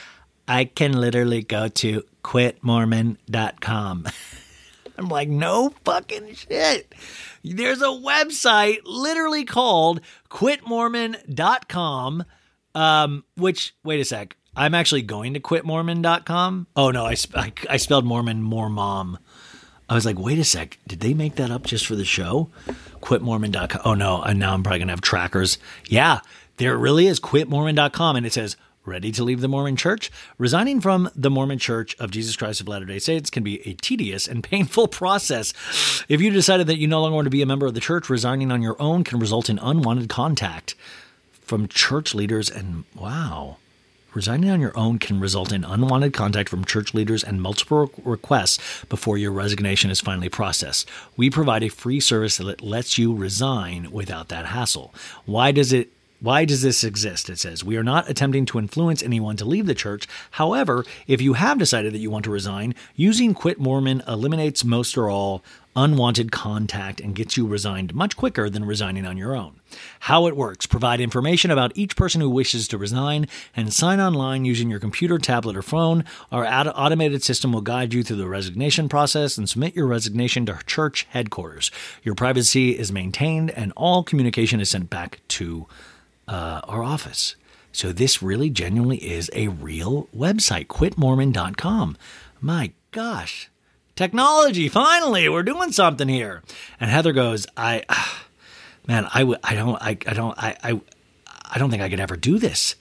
I can literally go to quitmormon.com. I'm like, no fucking shit. There's a website literally called quitmormon.com um, which, wait a sec. I'm actually going to quitmormon.com. Oh no, I, I, I spelled Mormon more mom. I was like, wait a sec, did they make that up just for the show? Quitmormon.com. Oh no, and now I'm probably gonna have trackers. Yeah, there really is quitmormon.com, and it says Ready to leave the Mormon Church? Resigning from the Mormon Church of Jesus Christ of Latter day Saints can be a tedious and painful process. If you decided that you no longer want to be a member of the church, resigning on your own can result in unwanted contact from church leaders and wow. Resigning on your own can result in unwanted contact from church leaders and multiple requests before your resignation is finally processed. We provide a free service that lets you resign without that hassle. Why does it why does this exist? It says, We are not attempting to influence anyone to leave the church. However, if you have decided that you want to resign, using Quit Mormon eliminates most or all unwanted contact and gets you resigned much quicker than resigning on your own. How it works provide information about each person who wishes to resign and sign online using your computer, tablet, or phone. Our automated system will guide you through the resignation process and submit your resignation to church headquarters. Your privacy is maintained and all communication is sent back to uh, our office. So this really genuinely is a real website, quitmormon.com. My gosh. Technology, finally, we're doing something here. And Heather goes, I, man, I, I don't, I, I don't, I, I, I don't think I could ever do this.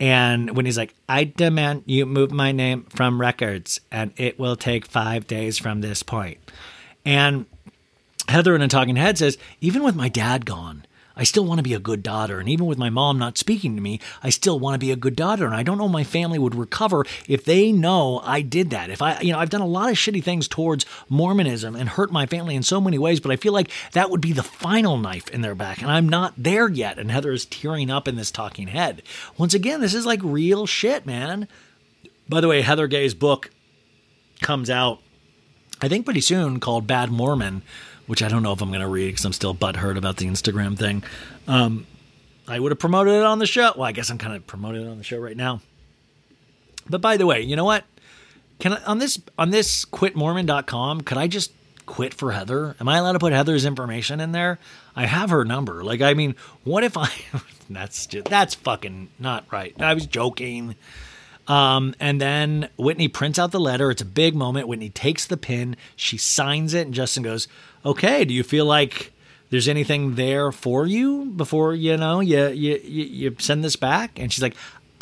And when he's like, I demand you move my name from records and it will take five days from this point. And Heather in a talking head says, even with my dad gone, I still want to be a good daughter. And even with my mom not speaking to me, I still want to be a good daughter. And I don't know my family would recover if they know I did that. If I, you know, I've done a lot of shitty things towards Mormonism and hurt my family in so many ways, but I feel like that would be the final knife in their back. And I'm not there yet. And Heather is tearing up in this talking head. Once again, this is like real shit, man. By the way, Heather Gay's book comes out, I think, pretty soon called Bad Mormon which I don't know if I'm going to read because I'm still butthurt about the Instagram thing. Um, I would have promoted it on the show. Well, I guess I'm kind of promoting it on the show right now. But by the way, you know what? Can I, on this on this quitmormon.com, could I just quit for Heather? Am I allowed to put Heather's information in there? I have her number. Like, I mean, what if I? that's just, that's fucking not right. I was joking. Um, and then Whitney prints out the letter. It's a big moment. Whitney takes the pin, she signs it, and Justin goes, "Okay, do you feel like there's anything there for you before you know you you you send this back?" And she's like,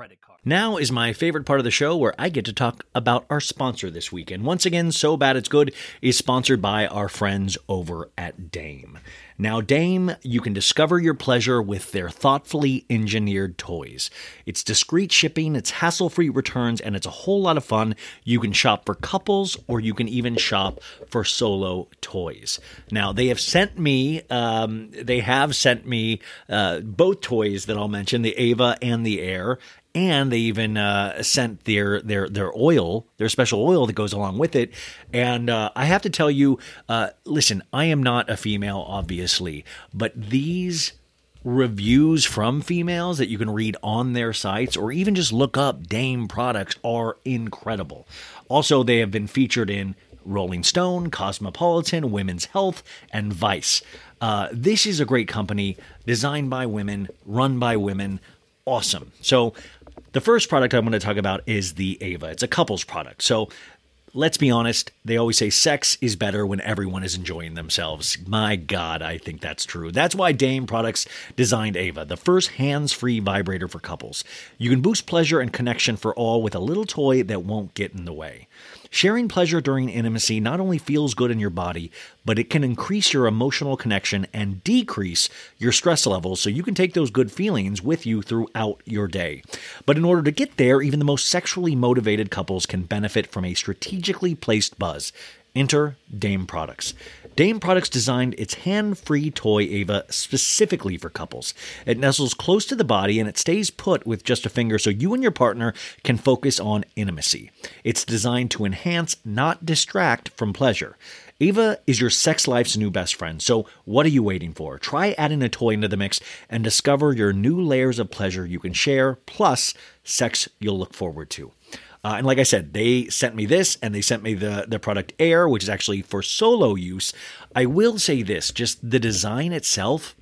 credit card. Now is my favorite part of the show where I get to talk about our sponsor this week. And once again, So Bad It's Good is sponsored by our friends over at Dame. Now, Dame, you can discover your pleasure with their thoughtfully engineered toys. It's discreet shipping, it's hassle free returns, and it's a whole lot of fun. You can shop for couples or you can even shop for solo toys. Now, they have sent me, um, they have sent me uh, both toys that I'll mention, the Ava and the Air and they even uh, sent their their their oil, their special oil that goes along with it. And uh, I have to tell you, uh, listen, I am not a female, obviously, but these reviews from females that you can read on their sites or even just look up Dame products are incredible. Also, they have been featured in Rolling Stone, Cosmopolitan, Women's Health, and Vice. Uh, this is a great company designed by women, run by women. Awesome. So, the first product I'm going to talk about is the Ava. It's a couples product. So, let's be honest, they always say sex is better when everyone is enjoying themselves. My God, I think that's true. That's why Dame Products designed Ava, the first hands free vibrator for couples. You can boost pleasure and connection for all with a little toy that won't get in the way. Sharing pleasure during intimacy not only feels good in your body, but it can increase your emotional connection and decrease your stress levels so you can take those good feelings with you throughout your day. But in order to get there, even the most sexually motivated couples can benefit from a strategically placed buzz. Enter Dame Products. Dame Products designed its hand free toy Ava specifically for couples. It nestles close to the body and it stays put with just a finger so you and your partner can focus on intimacy. It's designed to enhance, not distract from pleasure. Ava is your sex life's new best friend, so what are you waiting for? Try adding a toy into the mix and discover your new layers of pleasure you can share, plus sex you'll look forward to. Uh, and like I said, they sent me this and they sent me the, the product Air, which is actually for solo use. I will say this just the design itself,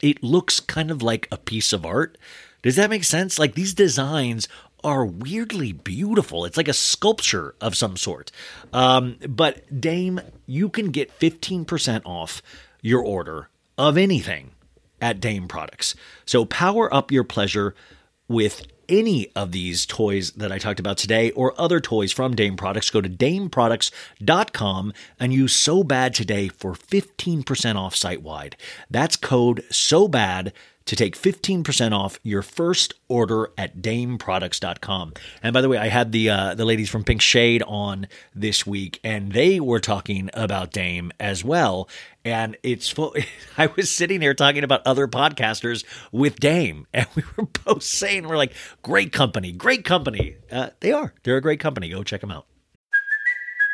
it looks kind of like a piece of art. Does that make sense? Like these designs are weirdly beautiful. It's like a sculpture of some sort. Um, but Dame, you can get 15% off your order of anything at Dame Products. So power up your pleasure with any of these toys that I talked about today or other toys from Dame Products, go to dameproducts.com and use So Bad today for 15% off site wide. That's code So Bad to take 15% off your first order at dameproducts.com. And by the way, I had the uh, the ladies from Pink Shade on this week and they were talking about Dame as well. And it's full, I was sitting here talking about other podcasters with Dame and we were both saying we're like great company, great company. Uh, they are. They're a great company. Go check them out.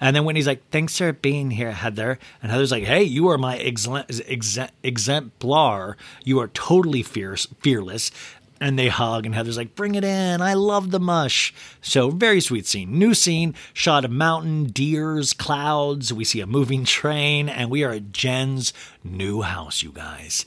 And then Whitney's like, "Thanks for being here, Heather." And Heather's like, "Hey, you are my exem- exemplar. You are totally fierce, fearless." And they hug, and Heather's like, "Bring it in! I love the mush." So very sweet scene. New scene, shot of mountain, deers, clouds. We see a moving train, and we are at Jen's new house, you guys.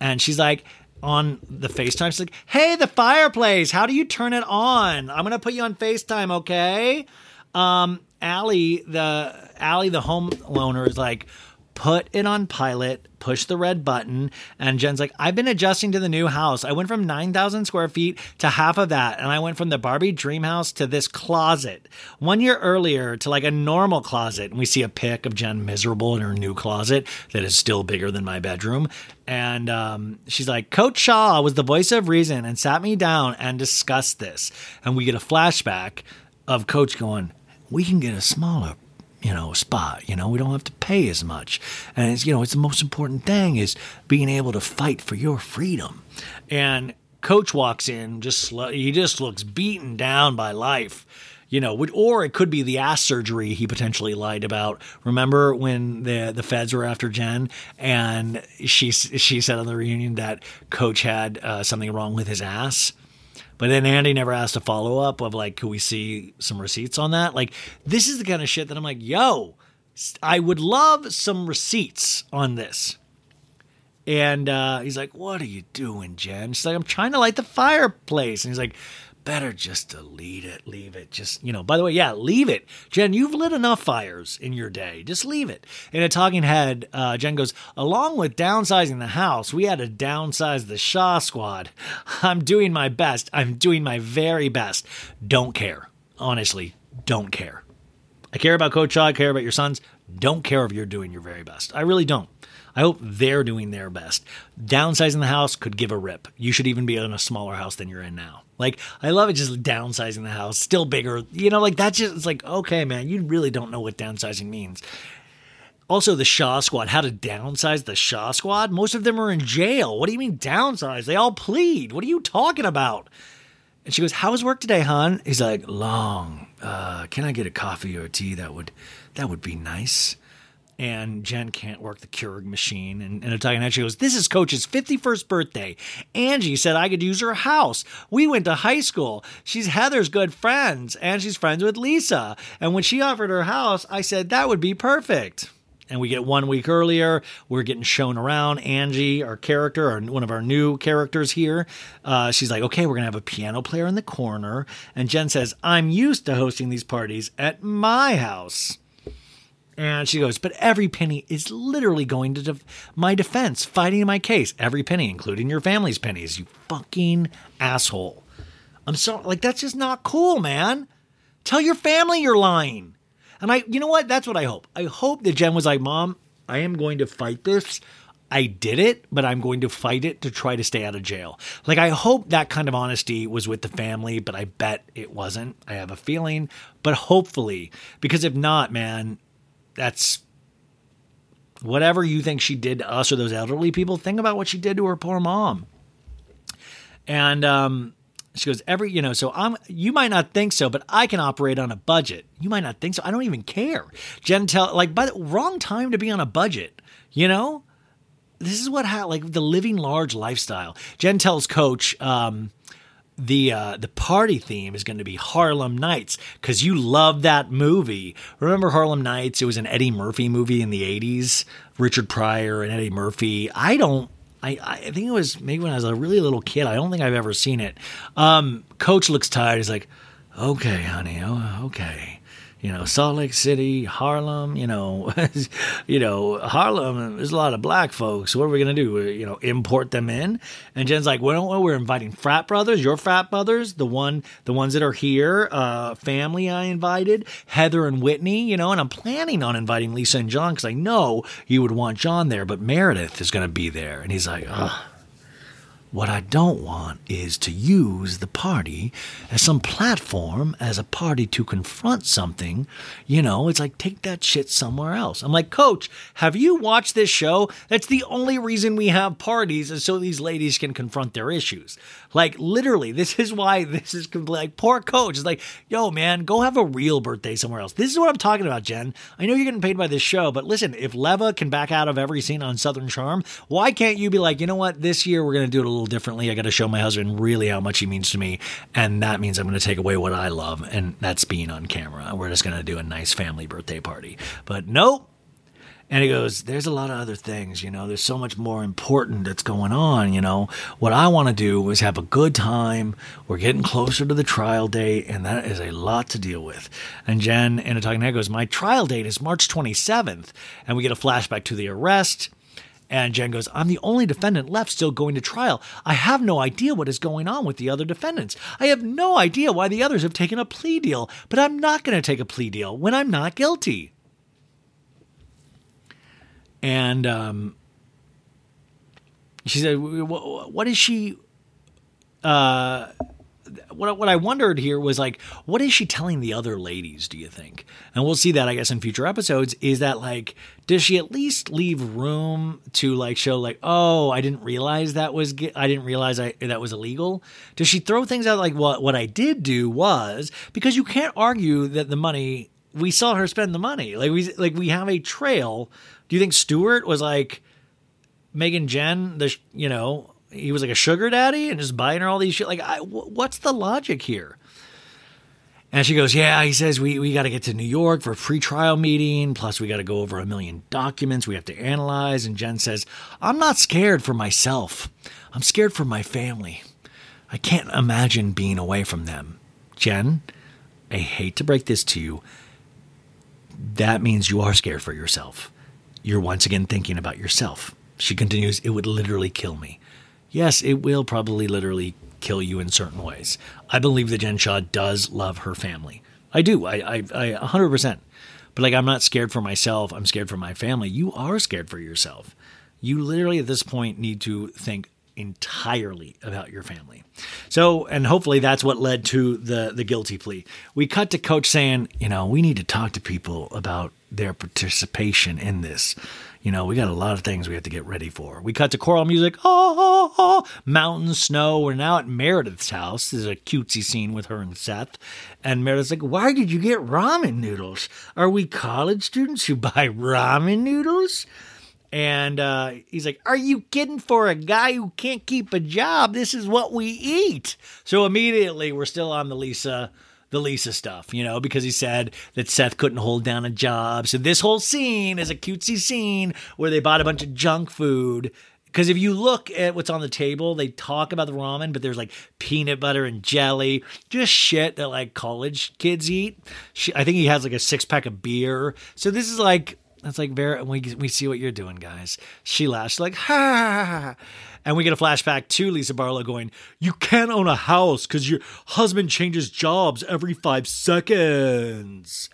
And she's like, on the FaceTime. She's like, hey, the fireplace, how do you turn it on? I'm going to put you on FaceTime, okay? Um, Allie, the Allie, the home loaner, is like, put it on pilot, push the red button. And Jen's like, I've been adjusting to the new house. I went from 9,000 square feet to half of that. And I went from the Barbie dream house to this closet. One year earlier to like a normal closet. And we see a pic of Jen miserable in her new closet that is still bigger than my bedroom. And um, she's like, Coach Shah was the voice of reason and sat me down and discussed this. And we get a flashback of Coach going, we can get a smaller you know spot you know? We don't have to pay as much. And it's you know it's the most important thing is being able to fight for your freedom. And coach walks in just he just looks beaten down by life you know? Or it could be the ass surgery he potentially lied about. Remember when the the feds were after jen and she she said on the reunion that coach had uh, something wrong with his ass But then Andy never asked a follow up of like, could we see some receipts on that? Like, this is the kind of shit that I'm like, yo, I would love some receipts on this. And uh, he's like, What are you doing, Jen? She's like, I'm trying to light the fireplace. And he's like, Better just delete it, leave it. Just, you know, by the way, yeah, leave it. Jen, you've lit enough fires in your day. Just leave it. In a talking head, uh, Jen goes, Along with downsizing the house, we had to downsize the Shah squad. I'm doing my best. I'm doing my very best. Don't care. Honestly, don't care. I care about Coach Shah. I care about your sons. Don't care if you're doing your very best. I really don't. I hope they're doing their best. Downsizing the house could give a rip. You should even be in a smaller house than you're in now. Like, I love it just downsizing the house, still bigger. You know, like that's just, it's like, okay, man, you really don't know what downsizing means. Also, the Shah Squad, how to downsize the Shah Squad? Most of them are in jail. What do you mean downsize? They all plead. What are you talking about? And she goes, How was work today, hon? He's like, Long. Uh, can I get a coffee or a tea? That would that would be nice and Jen can't work the Keurig machine. And, and Italian goes, This is Coach's 51st birthday. Angie said I could use her house. We went to high school. She's Heather's good friends, and she's friends with Lisa. And when she offered her house, I said that would be perfect. And we get one week earlier, we're getting shown around. Angie, our character, or one of our new characters here, uh, she's like, okay, we're going to have a piano player in the corner. And Jen says, I'm used to hosting these parties at my house. And she goes, but every penny is literally going to def- my defense, fighting my case. Every penny, including your family's pennies, you fucking asshole. I'm sorry, like, that's just not cool, man. Tell your family you're lying. And I, you know what? That's what I hope. I hope that Jen was like, Mom, I am going to fight this. I did it, but I'm going to fight it to try to stay out of jail. Like, I hope that kind of honesty was with the family, but I bet it wasn't. I have a feeling, but hopefully, because if not, man, that's whatever you think she did to us or those elderly people, think about what she did to her poor mom. And um, she goes, every, you know, so I'm, you might not think so, but I can operate on a budget. You might not think so. I don't even care. Jen tell, like, by the wrong time to be on a budget, you know? This is what, how, like, the living large lifestyle. Jen tells Coach, um, the uh, the party theme is going to be Harlem Nights because you love that movie. Remember Harlem Nights? It was an Eddie Murphy movie in the '80s. Richard Pryor and Eddie Murphy. I don't. I, I think it was maybe when I was a really little kid. I don't think I've ever seen it. Um, Coach looks tired. He's like, "Okay, honey. Oh, okay." You know, Salt Lake City, Harlem, you know, you know, Harlem, there's a lot of black folks. What are we going to do? You know, import them in? And Jen's like, well, we're inviting frat brothers, your frat brothers, the one, the ones that are here, uh, family I invited, Heather and Whitney, you know, and I'm planning on inviting Lisa and John because I know you would want John there, but Meredith is going to be there. And he's like, ugh. What I don't want is to use the party as some platform as a party to confront something. You know, it's like take that shit somewhere else. I'm like, Coach, have you watched this show? That's the only reason we have parties is so these ladies can confront their issues. Like, literally, this is why this is complete. like, poor Coach is like, yo, man, go have a real birthday somewhere else. This is what I'm talking about, Jen. I know you're getting paid by this show, but listen, if Leva can back out of every scene on Southern Charm, why can't you be like, you know what, this year we're to do it a little differently. I got to show my husband really how much he means to me. And that means I'm to take away what I love, and that's being on camera. We're just to do a nice family birthday party. But nope. And he goes, There's a lot of other things, you know, there's so much more important that's going on, you know. What I want to do is have a good time. We're getting closer to the trial date, and that is a lot to deal with. And Jen in a talking head goes, My trial date is March 27th. And we get a flashback to the arrest. And Jen goes, I'm the only defendant left still going to trial. I have no idea what is going on with the other defendants. I have no idea why the others have taken a plea deal, but I'm not going to take a plea deal when I'm not guilty. And um, she said, What is she? Uh, what what I wondered here was like, what is she telling the other ladies? Do you think? And we'll see that I guess in future episodes. Is that like, does she at least leave room to like show like, oh, I didn't realize that was I didn't realize I that was illegal? Does she throw things out like what what I did do was because you can't argue that the money we saw her spend the money like we like we have a trail. Do you think Stuart was like? Megan Jen, the you know he was like a sugar daddy and just buying her all these shit. Like, I, what's the logic here? And she goes, Yeah, he says we, we got to get to New York for a pre trial meeting. Plus, we got to go over a million documents we have to analyze. And Jen says, I'm not scared for myself. I'm scared for my family. I can't imagine being away from them. Jen, I hate to break this to you. That means you are scared for yourself. You're once again thinking about yourself. She continues, It would literally kill me. Yes, it will probably literally kill you in certain ways. I believe that Jen Shah does love her family. I do. I, I, I 100%. But like, I'm not scared for myself. I'm scared for my family. You are scared for yourself. You literally at this point need to think entirely about your family. So, and hopefully that's what led to the the guilty plea. We cut to coach saying, you know, we need to talk to people about their participation in this. You know, we got a lot of things we have to get ready for. We cut to choral music. Ah, ah, ah, oh, oh, oh, mountains, snow. We're now at Meredith's house. There's a cutesy scene with her and Seth. And Meredith's like, Why did you get ramen noodles? Are we college students who buy ramen noodles? And uh, he's like, Are you kidding for a guy who can't keep a job? This is what we eat. So immediately we're still on the Lisa the Lisa stuff, you know, because he said that Seth couldn't hold down a job. So this whole scene is a cutesy scene where they bought a bunch of junk food. Because if you look at what's on the table, they talk about the ramen, but there's like peanut butter and jelly, just shit that like college kids eat. She, I think he has like a six pack of beer. So this is like that's like very we we see what you're doing, guys. She laughs like ha ha ha. And we get a flashback to Lisa Barlow going, You can't own a house because your husband changes jobs every five seconds.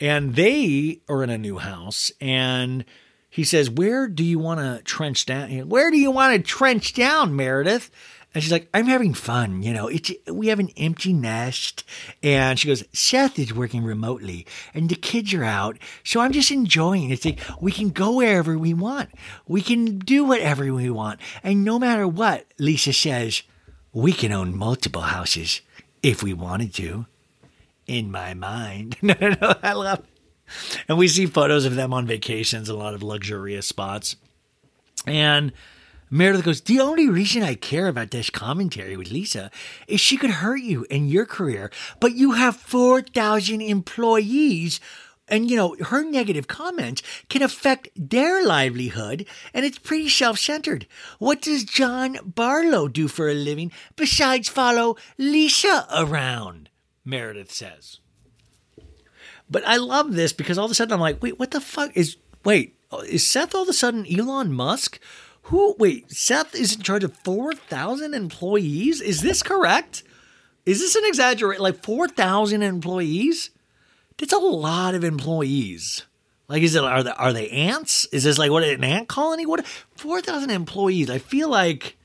And they are in a new house. And he says, Where do you want to trench down? Where do you want to trench down, Meredith? And she's like, I'm having fun. You know, it's, we have an empty nest. And she goes, Seth is working remotely and the kids are out. So I'm just enjoying it. It's like, we can go wherever we want. We can do whatever we want. And no matter what, Lisa says, we can own multiple houses if we wanted to. In my mind. no, no, no. I love. And we see photos of them on vacations, a lot of luxurious spots. And Meredith goes, The only reason I care about this commentary with Lisa is she could hurt you in your career, but you have 4,000 employees. And, you know, her negative comments can affect their livelihood, and it's pretty self centered. What does John Barlow do for a living besides follow Lisa around? Meredith says. But I love this because all of a sudden I'm like, wait, what the fuck is, wait, is Seth all of a sudden Elon Musk? Who? Wait, Seth is in charge of 4,000 employees? Is this correct? Is this an exaggeration? Like 4,000 employees? That's a lot of employees. Like, is it are they are they ants? Is this like what an ant colony? What four thousand employees? I feel like,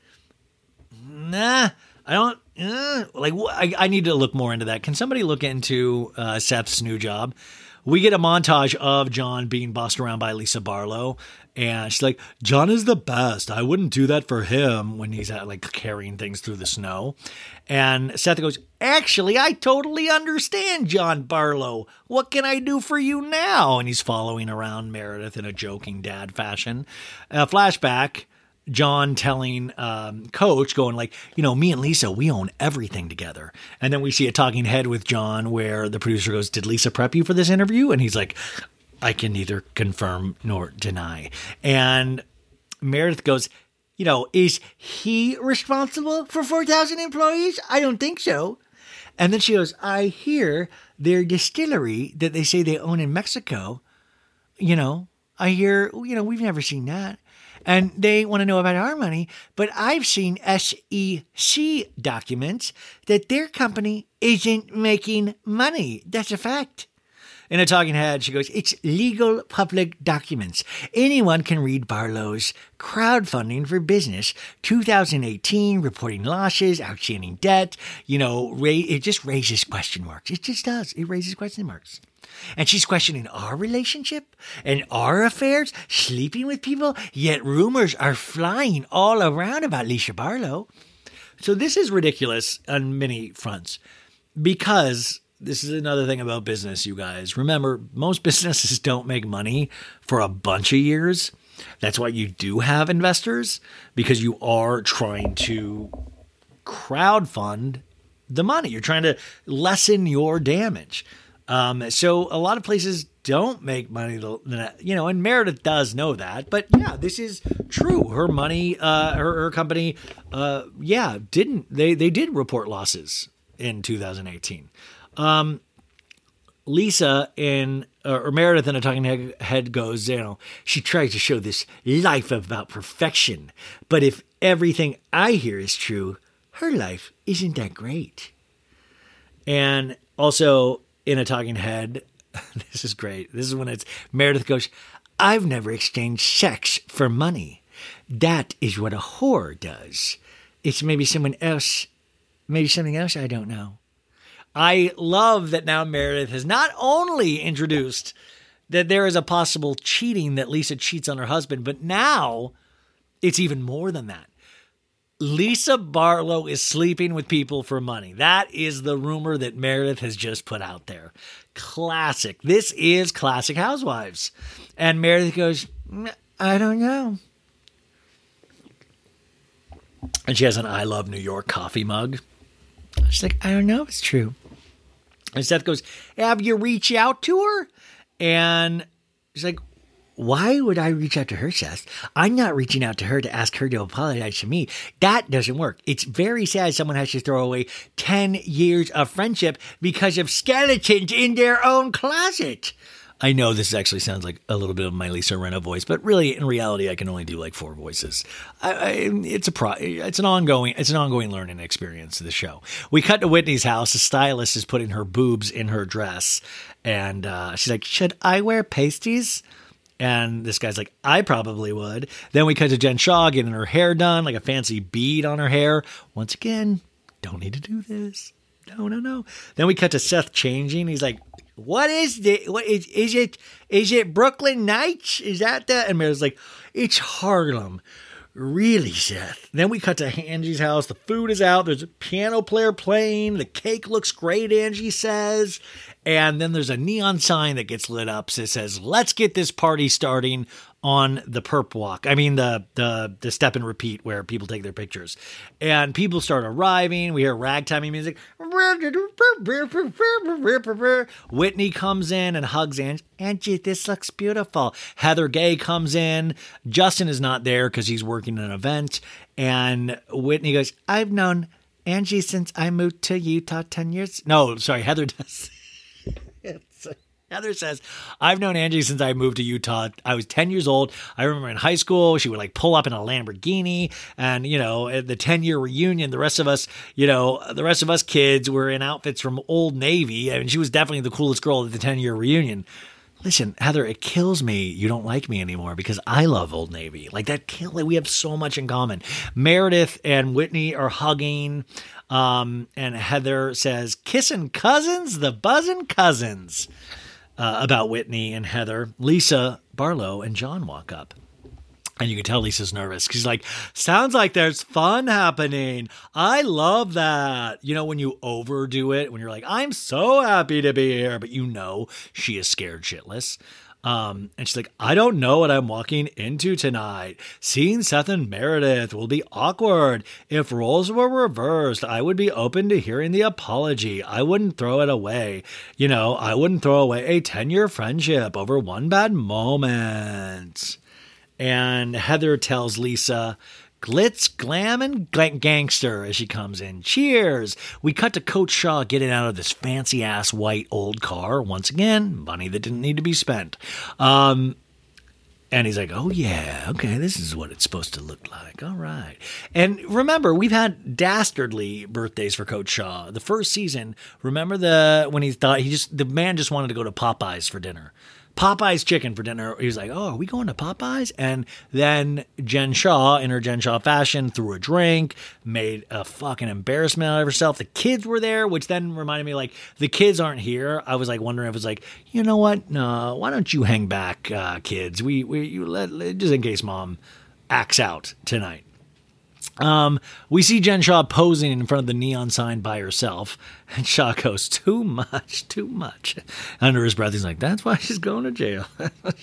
nah, I don't. Uh, like, I, I need to look more into that. Can somebody look into uh, Seth's new job? We get a montage of John being bossed around by Lisa Barlow, and she's like, John is the best. I wouldn't do that for him when he's at, like carrying things through the snow. And Seth goes, Actually, I totally understand, John Barlow. What can I do for you now? And he's following around Meredith in a joking dad fashion. A flashback. John telling um, Coach, going like, you know, me and Lisa, we own everything together. And then we see a talking head with John where the producer goes, Did Lisa prep you for this interview? And he's like, I can neither confirm nor deny. And Meredith goes, you know, is he responsible for 4,000 employees? I don't think so. And then she goes, I hear their distillery that they say they own in Mexico, you know, I hear, you know, we've never seen that. And they want to know about our money, but I've seen SEC documents that their company isn't making money. That's a fact. In a talking head, she goes, It's legal public documents. Anyone can read Barlow's crowdfunding for business 2018, reporting losses, outstanding debt. You know, it just raises question marks. It just does. It raises question marks. And she's questioning our relationship and our affairs, sleeping with people, yet rumors are flying all around about Lisa Barlow. So this is ridiculous on many fronts because this is another thing about business, you guys. Remember, most businesses don't make money for a bunch of years. That's why you do have investors because you are trying to crowd fund the money. You're trying to lessen your damage. Um, so a lot of places don't make money, you know, and Meredith does know that. But yeah, this is true. Her money, uh, her, her company, uh, yeah, didn't they? They did report losses in 2018. Um, Lisa in uh, or Meredith in a talking head goes, you know, she tries to show this life about perfection, but if everything I hear is true, her life isn't that great. And also in a talking head, this is great. This is when it's Meredith goes, I've never exchanged sex for money. That is what a whore does. It's maybe someone else, maybe something else I don't know. I love that now Meredith has not only introduced that there is a possible cheating that Lisa cheats on her husband, but now it's even more than that. Lisa Barlow is sleeping with people for money. That is the rumor that Meredith has just put out there. Classic. This is classic Housewives. And Meredith goes, I don't know. And she has an I Love New York coffee mug. She's like, I don't know if it's true. And Seth goes, Have you reached out to her? And she's like, why would I reach out to her, Seth? I'm not reaching out to her to ask her to apologize to me. That doesn't work. It's very sad someone has to throw away 10 years of friendship because of skeletons in their own closet. I know this actually sounds like a little bit of my Lisa Rinna voice, but really, in reality, I can only do like four voices. I, I, it's a pro, it's an ongoing, it's an ongoing learning experience. The show. We cut to Whitney's house. The stylist is putting her boobs in her dress, and uh, she's like, "Should I wear pasties?" And this guy's like, I probably would. Then we cut to Jen Shah getting her hair done, like a fancy bead on her hair. Once again, don't need to do this. No, no, no. Then we cut to Seth changing. He's like, what is it? What is is it? Is it Brooklyn Nights? Is that that? And Mary's like, it's Harlem. Really, Seth? Then we cut to Angie's house. The food is out. There's a piano player playing. The cake looks great, Angie says. And then there's a neon sign that gets lit up that says, Let's get this party starting on the perp walk. I mean the the the step and repeat where people take their pictures. And people start arriving. We hear ragtimey music. Whitney comes in and hugs Angie. Angie, this looks beautiful. Heather Gay comes in. Justin is not there because he's working an event. And Whitney goes, I've known Angie since I moved to Utah 10 years. No, sorry, Heather does. Heather says, I've known Angie since I moved to Utah. I was 10 years old. I remember in high school, she would like pull up in a Lamborghini. And, you know, at the 10 year reunion, the rest of us, you know, the rest of us kids were in outfits from Old Navy. I mean, she was definitely the coolest girl at the 10 year reunion. Listen, Heather, it kills me you don't like me anymore because I love Old Navy. Like that kill we have so much in common. Meredith and Whitney are hugging. Um, and Heather says, kissing cousins, the buzzing cousins uh, about Whitney and Heather, Lisa Barlow and John walk up. And you can tell Lisa's nervous. She's like, sounds like there's fun happening. I love that. You know, when you overdo it, when you're like, I'm so happy to be here, but you know she is scared shitless. Um, and she's like, I don't know what I'm walking into tonight. Seeing Seth and Meredith will be awkward. If roles were reversed, I would be open to hearing the apology. I wouldn't throw it away. You know, I wouldn't throw away a 10 year friendship over one bad moment. And Heather tells Lisa, glitz, glam, and gangster as she comes in. Cheers! We cut to Coach Shah getting out of this fancy ass white old car. Once again, money that didn't need to be spent. Um, and he's like, oh, yeah, okay, this is what it's supposed to look like. All right. And remember, we've had dastardly birthdays for Coach Shah. The first season, remember the when he thought he just, the man just wanted to go to Popeyes for dinner. Popeye's chicken for dinner. He was like, "Oh, are we going to Popeyes?" And then Jen Shah, in her Jen Shah fashion, threw a drink, made a fucking embarrassment out of herself. The kids were there, which then reminded me like the kids aren't here. I was like wondering if it was like, you know what? No, why don't you hang back, uh, kids? We we you let, just in case mom acts out tonight. Um, we see Jen Shah posing in front of the neon sign by herself, and Shah goes, "Too much, too much." Under his breath, he's like, "That's why she's going to jail."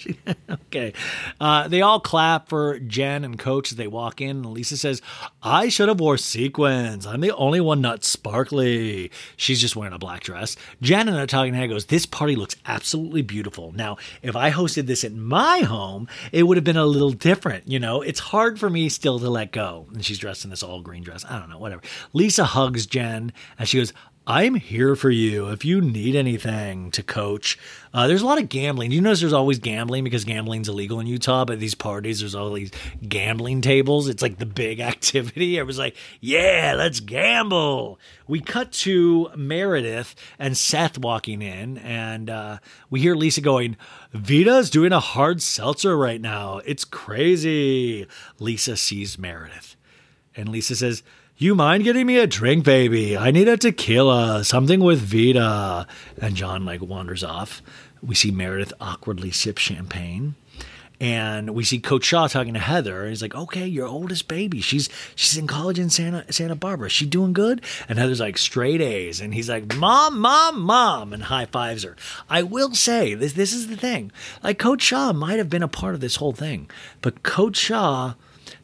okay. Uh, they all clap for Jen and Coach as they walk in, and Lisa says, "I should have wore sequins. I'm the only one not sparkly." She's just wearing a black dress. Jen in a talking head goes, "This party looks absolutely beautiful." Now, if I hosted this at my home, it would have been a little different. You know, it's hard for me still to let go. And she's dressed in this all green dress. I don't know, whatever. Lisa hugs Jen and she goes, I'm here for you if you need anything to coach. Uh, there's a lot of gambling. You notice there's always gambling because gambling's illegal in Utah, but these parties, there's all these gambling tables. It's like the big activity. It was like, yeah, let's gamble. We cut to Meredith and Seth walking in, and uh, we hear Lisa going, Vida's doing a hard seltzer right now. It's crazy. Lisa sees Meredith, and Lisa says, you mind getting me a drink, baby? I need a tequila, something with Vida. And John like wanders off. We see Meredith awkwardly sip champagne. And we see Coach Shah talking to Heather. He's like, "Okay, your oldest baby. She's she's in college in Santa Santa Barbara. She doing good?" And Heather's like, "Straight A's." And he's like, "Mom, mom, mom," and high fives her. I will say this. This is the thing. Like Coach Shah might have been a part of this whole thing, but Coach Shah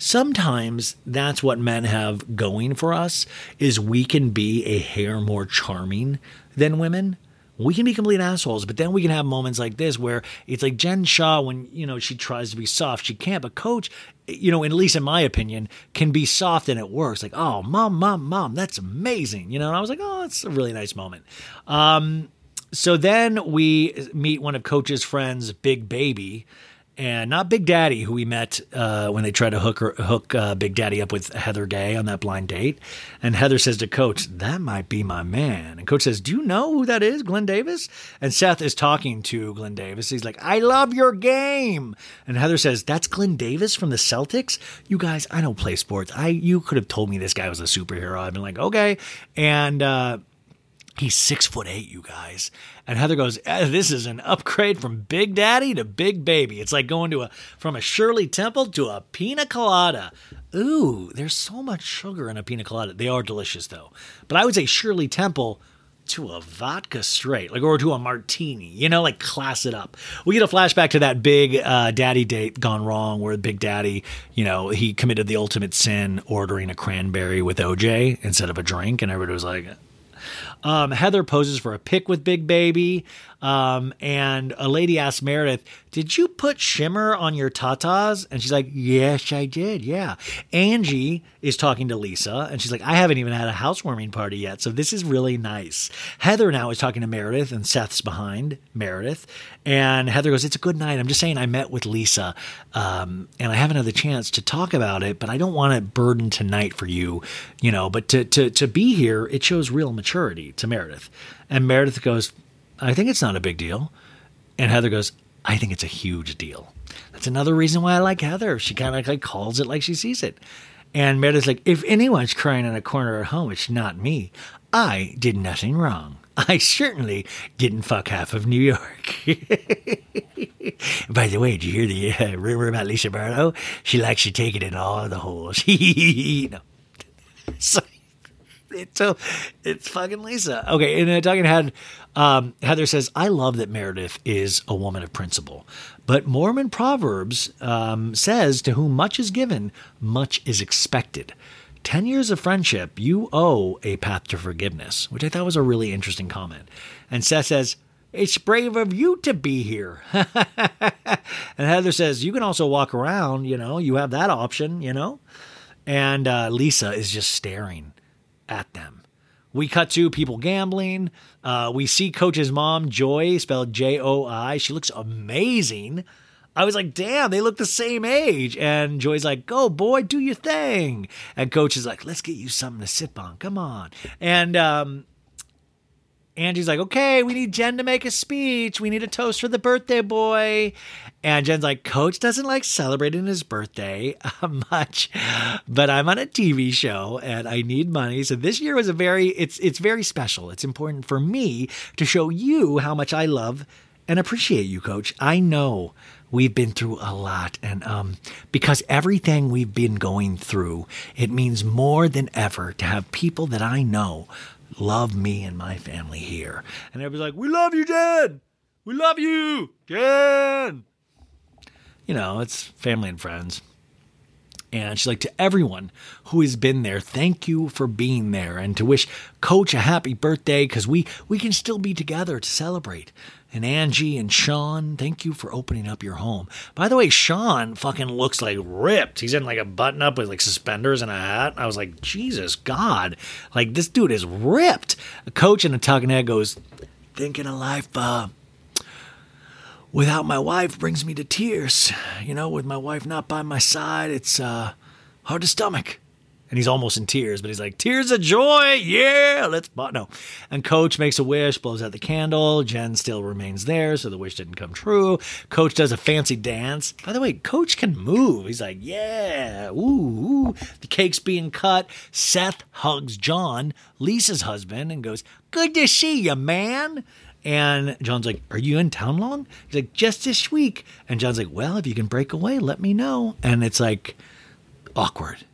sometimes that's what men have going for us is we can be a hair more charming than women we can be complete assholes, but then we can have moments like this where it's like Jen Shah when you know she tries to be soft, she can't. But Coach, you know, at least in my opinion, can be soft and it works. Like, oh, mom, mom, mom, that's amazing. You know, and I was like, oh, it's a really nice moment. Um, so then we meet one of Coach's friends, Big Baby and not Big Daddy, who we met uh, when they tried to hook her, hook uh, Big Daddy up with Heather Gay on that blind date. And Heather says to Coach, "That might be my man." And Coach says, "Do you know who that is, Glen Davis?" And Seth is talking to Glen Davis. He's like, "I love your game." And Heather says, "That's Glen Davis from the Celtics." You guys, I don't play sports. I you could have told me this guy was a superhero. I've been like, okay. And uh, He's six foot eight, you guys. And Heather goes, eh, "This is an upgrade from Big Daddy to Big Baby. It's like going to a from a Shirley Temple to a Pina Colada. Ooh, there's so much sugar in a Pina Colada. They are delicious though. But I would say Shirley Temple." To a vodka straight, like or to a martini, you know, like class it up. We get a flashback to that big uh, daddy date gone wrong, where Big Daddy, you know, he committed the ultimate sin, ordering a cranberry with OJ instead of a drink, and everybody was like, um, Heather poses for a pic with Big Baby. Um, and a lady asks Meredith, Did you put shimmer on your tatas? And she's like, Yes, I did. Yeah. Angie is talking to Lisa, and she's like, I haven't even had a housewarming party yet. So this is really nice. Heather now is talking to Meredith, and Seth's behind Meredith. And Heather goes, It's a good night. I'm just saying, I met with Lisa, um, and I haven't had the chance to talk about it, but I don't want it burden tonight for you, you know. But to, to, to be here, it shows real maturity to Meredith. And Meredith goes, I think it's not a big deal. And Heather goes, I think it's a huge deal. That's another reason why I like Heather. She kind of like calls it like she sees it. And Meredith's like, if anyone's crying in a corner at home, it's not me. I did nothing wrong. I certainly didn't fuck half of New York. By the way, did you hear the uh, rumor about Lisa Barlow? She likes to take it in all the holes. no. So, it's so it's fucking Lisa. Okay, and uh, talking head, um, Heather says, "I love that Meredith is a woman of principle, but Mormon Proverbs um, says, to whom much is given, much is expected." 10 years of friendship, you owe a path to forgiveness, which I thought was a really interesting comment. And Seth says, It's brave of you to be here. and Heather says, You can also walk around, you know, you have that option, you know. And uh, Lisa is just staring at them. We cut to people gambling. Uh, we see Coach's mom, Joy, spelled J O I. She looks amazing. I was like, damn, they look the same age. And Joy's like, go, boy, do your thing. And Coach is like, let's get you something to sip on. Come on. And um, Angie's like, okay, we need Jen to make a speech. We need a toast for the birthday boy. And Jen's like, Coach doesn't like celebrating his birthday uh, much, but I'm on a TV show and I need money. So this year was a very, it's it's very special. It's important for me to show you how much I love and appreciate you, Coach. I know we've been through a lot. And um, because everything we've been going through, it means more than ever to have people that I know love me and my family here. And everybody's like, We love you, Jen. We love you, Jen. You know, it's family and friends. And she's like, to everyone who has been there, thank you for being there, and to wish Coach a happy birthday because we we can still be together to celebrate. And Angie and Sean, thank you for opening up your home. By the way, Sean fucking looks like ripped. He's in like a button up with like suspenders and a hat. I was like, Jesus God, like this dude is ripped. A coach in a talking head goes, thinking of life, uh, without my wife brings me to tears. You know, with my wife not by my side, it's uh, hard to stomach. And he's almost in tears, but he's like, tears of joy, yeah, let's but no. And Coach makes a wish, blows out the candle. Jen still remains there, so the wish didn't come true. Coach does a fancy dance. By the way, Coach can move. He's like, yeah, ooh, ooh. The cake's being cut. Seth hugs John, Lisa's husband, and goes, good to see you, man. And John's like, Are you in town long? He's like, Just this week. And John's like, Well, if you can break away, let me know. And it's like awkward.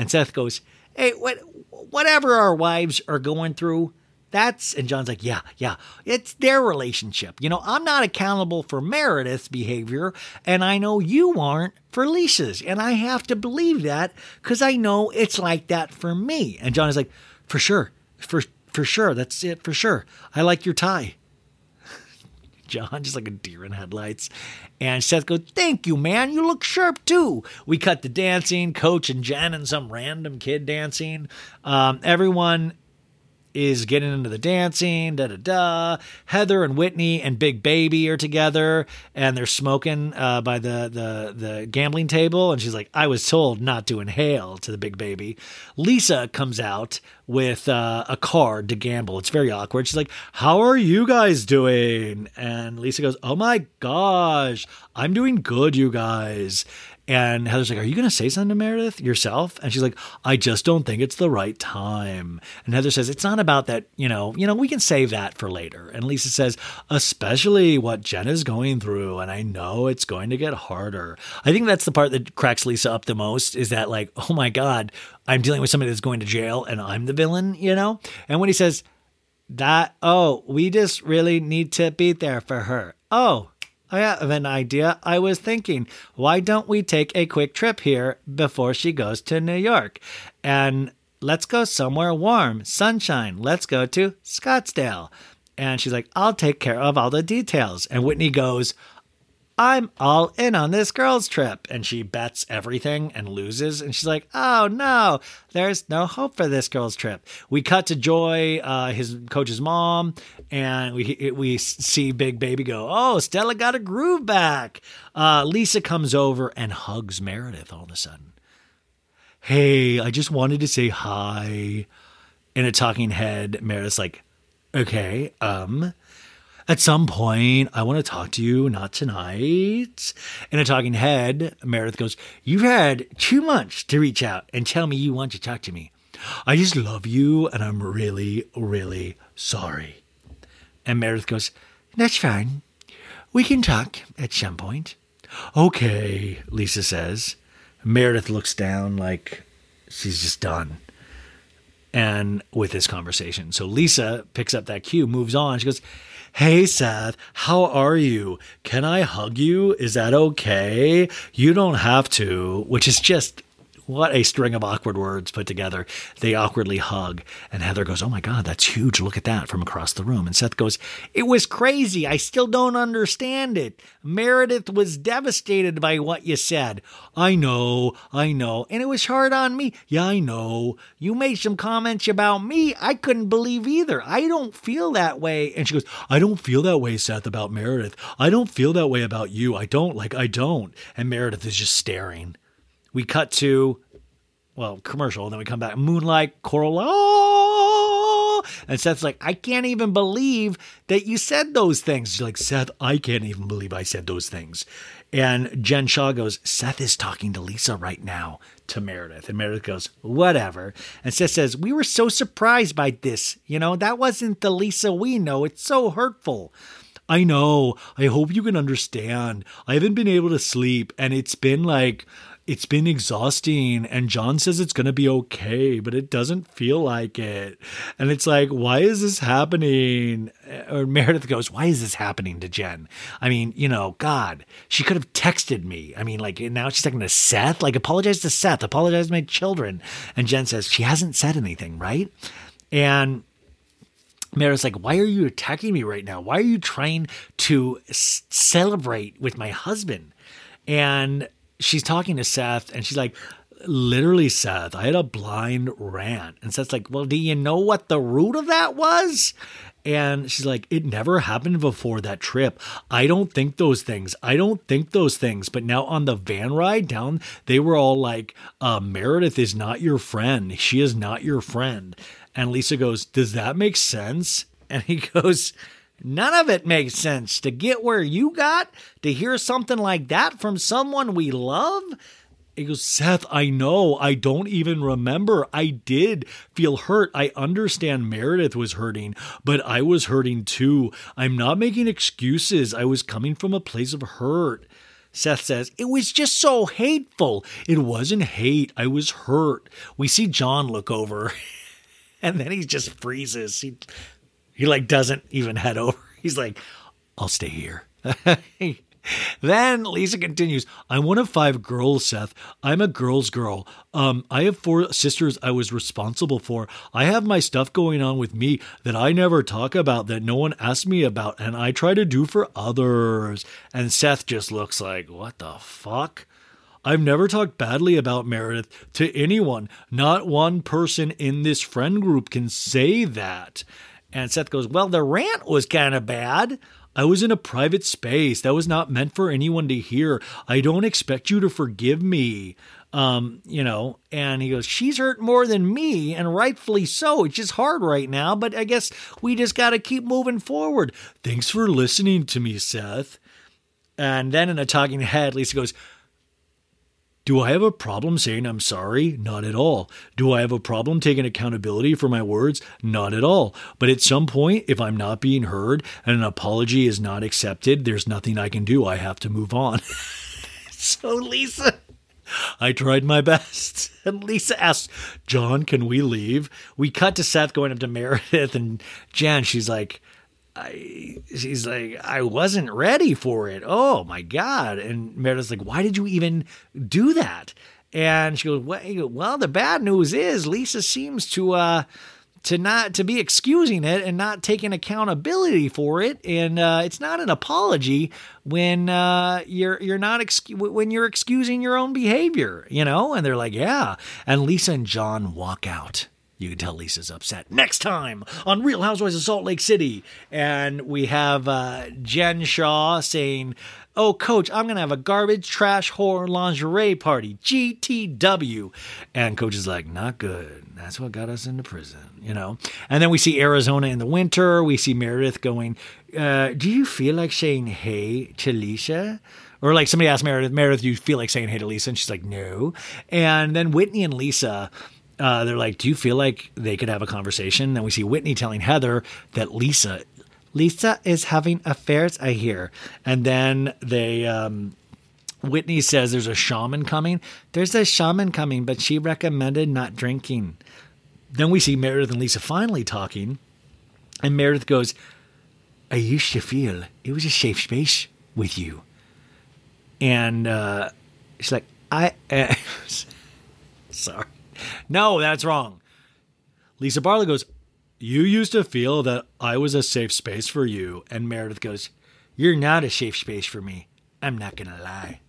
And Seth goes, Hey, what, whatever our wives are going through, that's, and John's like, Yeah, yeah, it's their relationship. You know, I'm not accountable for Meredith's behavior, and I know you aren't for Lisa's. And I have to believe that because I know it's like that for me. And John is like, For sure, for, for sure, that's it, for sure. I like your tie. John, just like a deer in headlights. And Seth goes, Thank you, man. You look sharp too. We cut the dancing, Coach and Jen and some random kid dancing. Um, everyone is getting into the dancing, da da da. Heather and Whitney and Big Baby are together, and they're smoking uh, by the, the the gambling table. And she's like, "I was told not to inhale." To the Big Baby, Lisa comes out with uh, a card to gamble. It's very awkward. She's like, "How are you guys doing?" And Lisa goes, "Oh my gosh, I'm doing good, you guys." And Heather's like, Are you going to say something to Meredith yourself? And she's like, I just don't think it's the right time. And Heather says, It's not about that, you know, you know, we can save that for later. And Lisa says, Especially what Jen is going through. And I know it's going to get harder. I think that's the part that cracks Lisa up the most is that, like, oh my God, I'm dealing with somebody that's going to jail and I'm the villain, you know? And when he says, that, oh, we just really need to be there for her. Oh, I have an idea. I was thinking, why don't we take a quick trip here before she goes to New York? And let's go somewhere warm, sunshine. Let's go to Scottsdale. And she's like, I'll take care of all the details. And Whitney goes, I'm all in on this girls' trip. And she bets everything and loses. And she's like, oh no, there's no hope for this girls' trip. We cut to Joy, uh, his coach's mom, and we we see Big Baby go, oh, Stella got a groove back. Uh, Lisa comes over and hugs Meredith all of a sudden. Hey, I just wanted to say hi. In a talking head, Meredith's like, okay, um, at some point, I want to talk to you, not tonight. In a talking head, Meredith goes, You've had two months to reach out and tell me you want to talk to me. I just love you and I'm really, really sorry. And Meredith goes, That's fine. We can talk at some point. Okay, Lisa says. Meredith looks down like she's just done and with this conversation. So Lisa picks up that cue, moves on. She goes, Hey, Seth, how are you? Can I hug you? Is that okay? You don't have to, which is just what a string of awkward words put together. They awkwardly hug, and Heather goes, Oh my God, that's huge. Look at that from across the room. And Seth goes, It was crazy. I still don't understand it. Meredith was devastated by what you said. I know, I know. And it was hard on me. Yeah, I know. You made some comments about me. I couldn't believe either. I don't feel that way. And she goes, I don't feel that way, Seth, about Meredith. I don't feel that way about you. I don't. Like, I don't. And Meredith is just staring. We cut to, well, commercial, and then we come back. Moonlight, Coral. Oh! And Seth's like, I can't even believe that you said those things. She's like, Seth, I can't even believe I said those things. And Jen Shah goes, Seth is talking to Lisa right now to Meredith. And Meredith goes, whatever. And Seth says, We were so surprised by this. You know, that wasn't the Lisa we know. It's so hurtful. I know. I hope you can understand. I haven't been able to sleep, and it's been like it's been exhausting and John says it's going to be okay, but it doesn't feel like it. And it's like, why is this happening? Eh, or Meredith goes, why is this happening to Jen? I mean, you know, God, she could have texted me. I mean, like now she's talking to Seth, like apologize to Seth, apologize to my children. And Jen says, she hasn't said anything, right? And Meredith's like, why are you attacking me right now? Why are you trying to s- celebrate with my husband? And she's talking to Seth and she's like, literally, Seth, I had a blind rant. And Seth's like, well, do you know what the root of that was? And she's like, it never happened before that trip. I don't think those things. I don't think those things. But now on the van ride down, they were all like, uh, Meredith is not your friend. She is not your friend. And Lisa goes, Does that make sense? And he goes, None of it makes sense. To get where you got, to hear something like that from someone we love. He goes, Seth, I know. I don't even remember. I did feel hurt. I understand Meredith was hurting, but I was hurting too. I'm not making excuses. I was coming from a place of hurt. Seth says, It was just so hateful. It wasn't hate. I was hurt. We see John look over, and then he just freezes. He he like doesn't even head over. He's like, I'll stay here. then Lisa continues, I'm one of five girls, Seth. I'm a girl's girl. Um, I have four sisters I was responsible for. I have my stuff going on with me that I never talk about, that no one asks me about, and I try to do for others. And Seth just looks like, what the fuck? I've never talked badly about Meredith to anyone. Not one person in this friend group can say that. And Seth goes, Well, the rant was kind of bad. I was in a private space. That was not meant for anyone to hear. I don't expect you to forgive me. Um, you know, and he goes, She's hurt more than me, and rightfully so. It's just hard right now, but I guess we just got to keep moving forward. Thanks for listening to me, Seth. And then in a talking head, Lisa goes, do I have a problem saying I'm sorry? Not at all. Do I have a problem taking accountability for my words? Not at all. But at some point, if I'm not being heard and an apology is not accepted, there's nothing I can do. I have to move on. so, Lisa, I tried my best. And Lisa asks, John, can we leave? We cut to Seth going up to Meredith and Jen. She's like, I, she's like, I wasn't ready for it. Oh my God. And Meredith's like, why did you even do that? And she goes, well, the bad news is Lisa seems to, uh, to not to be excusing it and not taking accountability for it and uh, it's not an apology when uh, you're you're not excu- when you're excusing your own behavior you know and they're like yeah and Lisa and John walk out you can tell Lisa's upset. Next time on Real Housewives of Salt Lake City. And we have uh, Jen Shah saying, Oh, coach, I'm going to have a garbage, trash, whore, lingerie party. GTW. And coach is like, Not good. That's what got us into prison, you know? And then we see Arizona in the winter. We see Meredith going, uh, Do you feel like saying hey to Lisa? Or like somebody asked Meredith, Meredith, do you feel like saying hey to Lisa? And she's like, No. And then Whitney and Lisa uh, they're like, "Do you feel like they could have a conversation?" And we see Whitney telling Heather that Lisa, Lisa is having affairs. I hear, and then they. Um, Whitney says there's a shaman coming. There's a shaman coming, but she recommended not drinking. Then we see Meredith and Lisa finally talking, and Meredith goes, I used to feel it was a safe space with you. And uh, she's like, I. Uh, sorry. No, that's wrong. Lisa Barlow goes, You used to feel that I was a safe space for you. And Meredith goes, You're not a safe space for me. I'm not going to lie.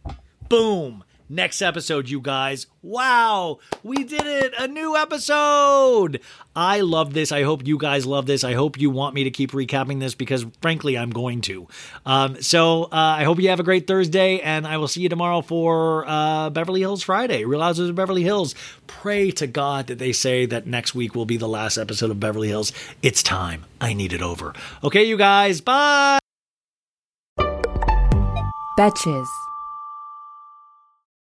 Boom. Next episode, you guys. Wow, we did it! A new episode! I love this. I hope you guys love this. I hope you want me to keep recapping this because, frankly, I'm going to. Um, so uh, I hope you have a great Thursday, and I will see you tomorrow for uh, Beverly Hills Friday. Real Houses of Beverly Hills. Pray to God that they say that next week will be the last episode of Beverly Hills. It's time. I need it over. Okay, you guys. Bye. Betches.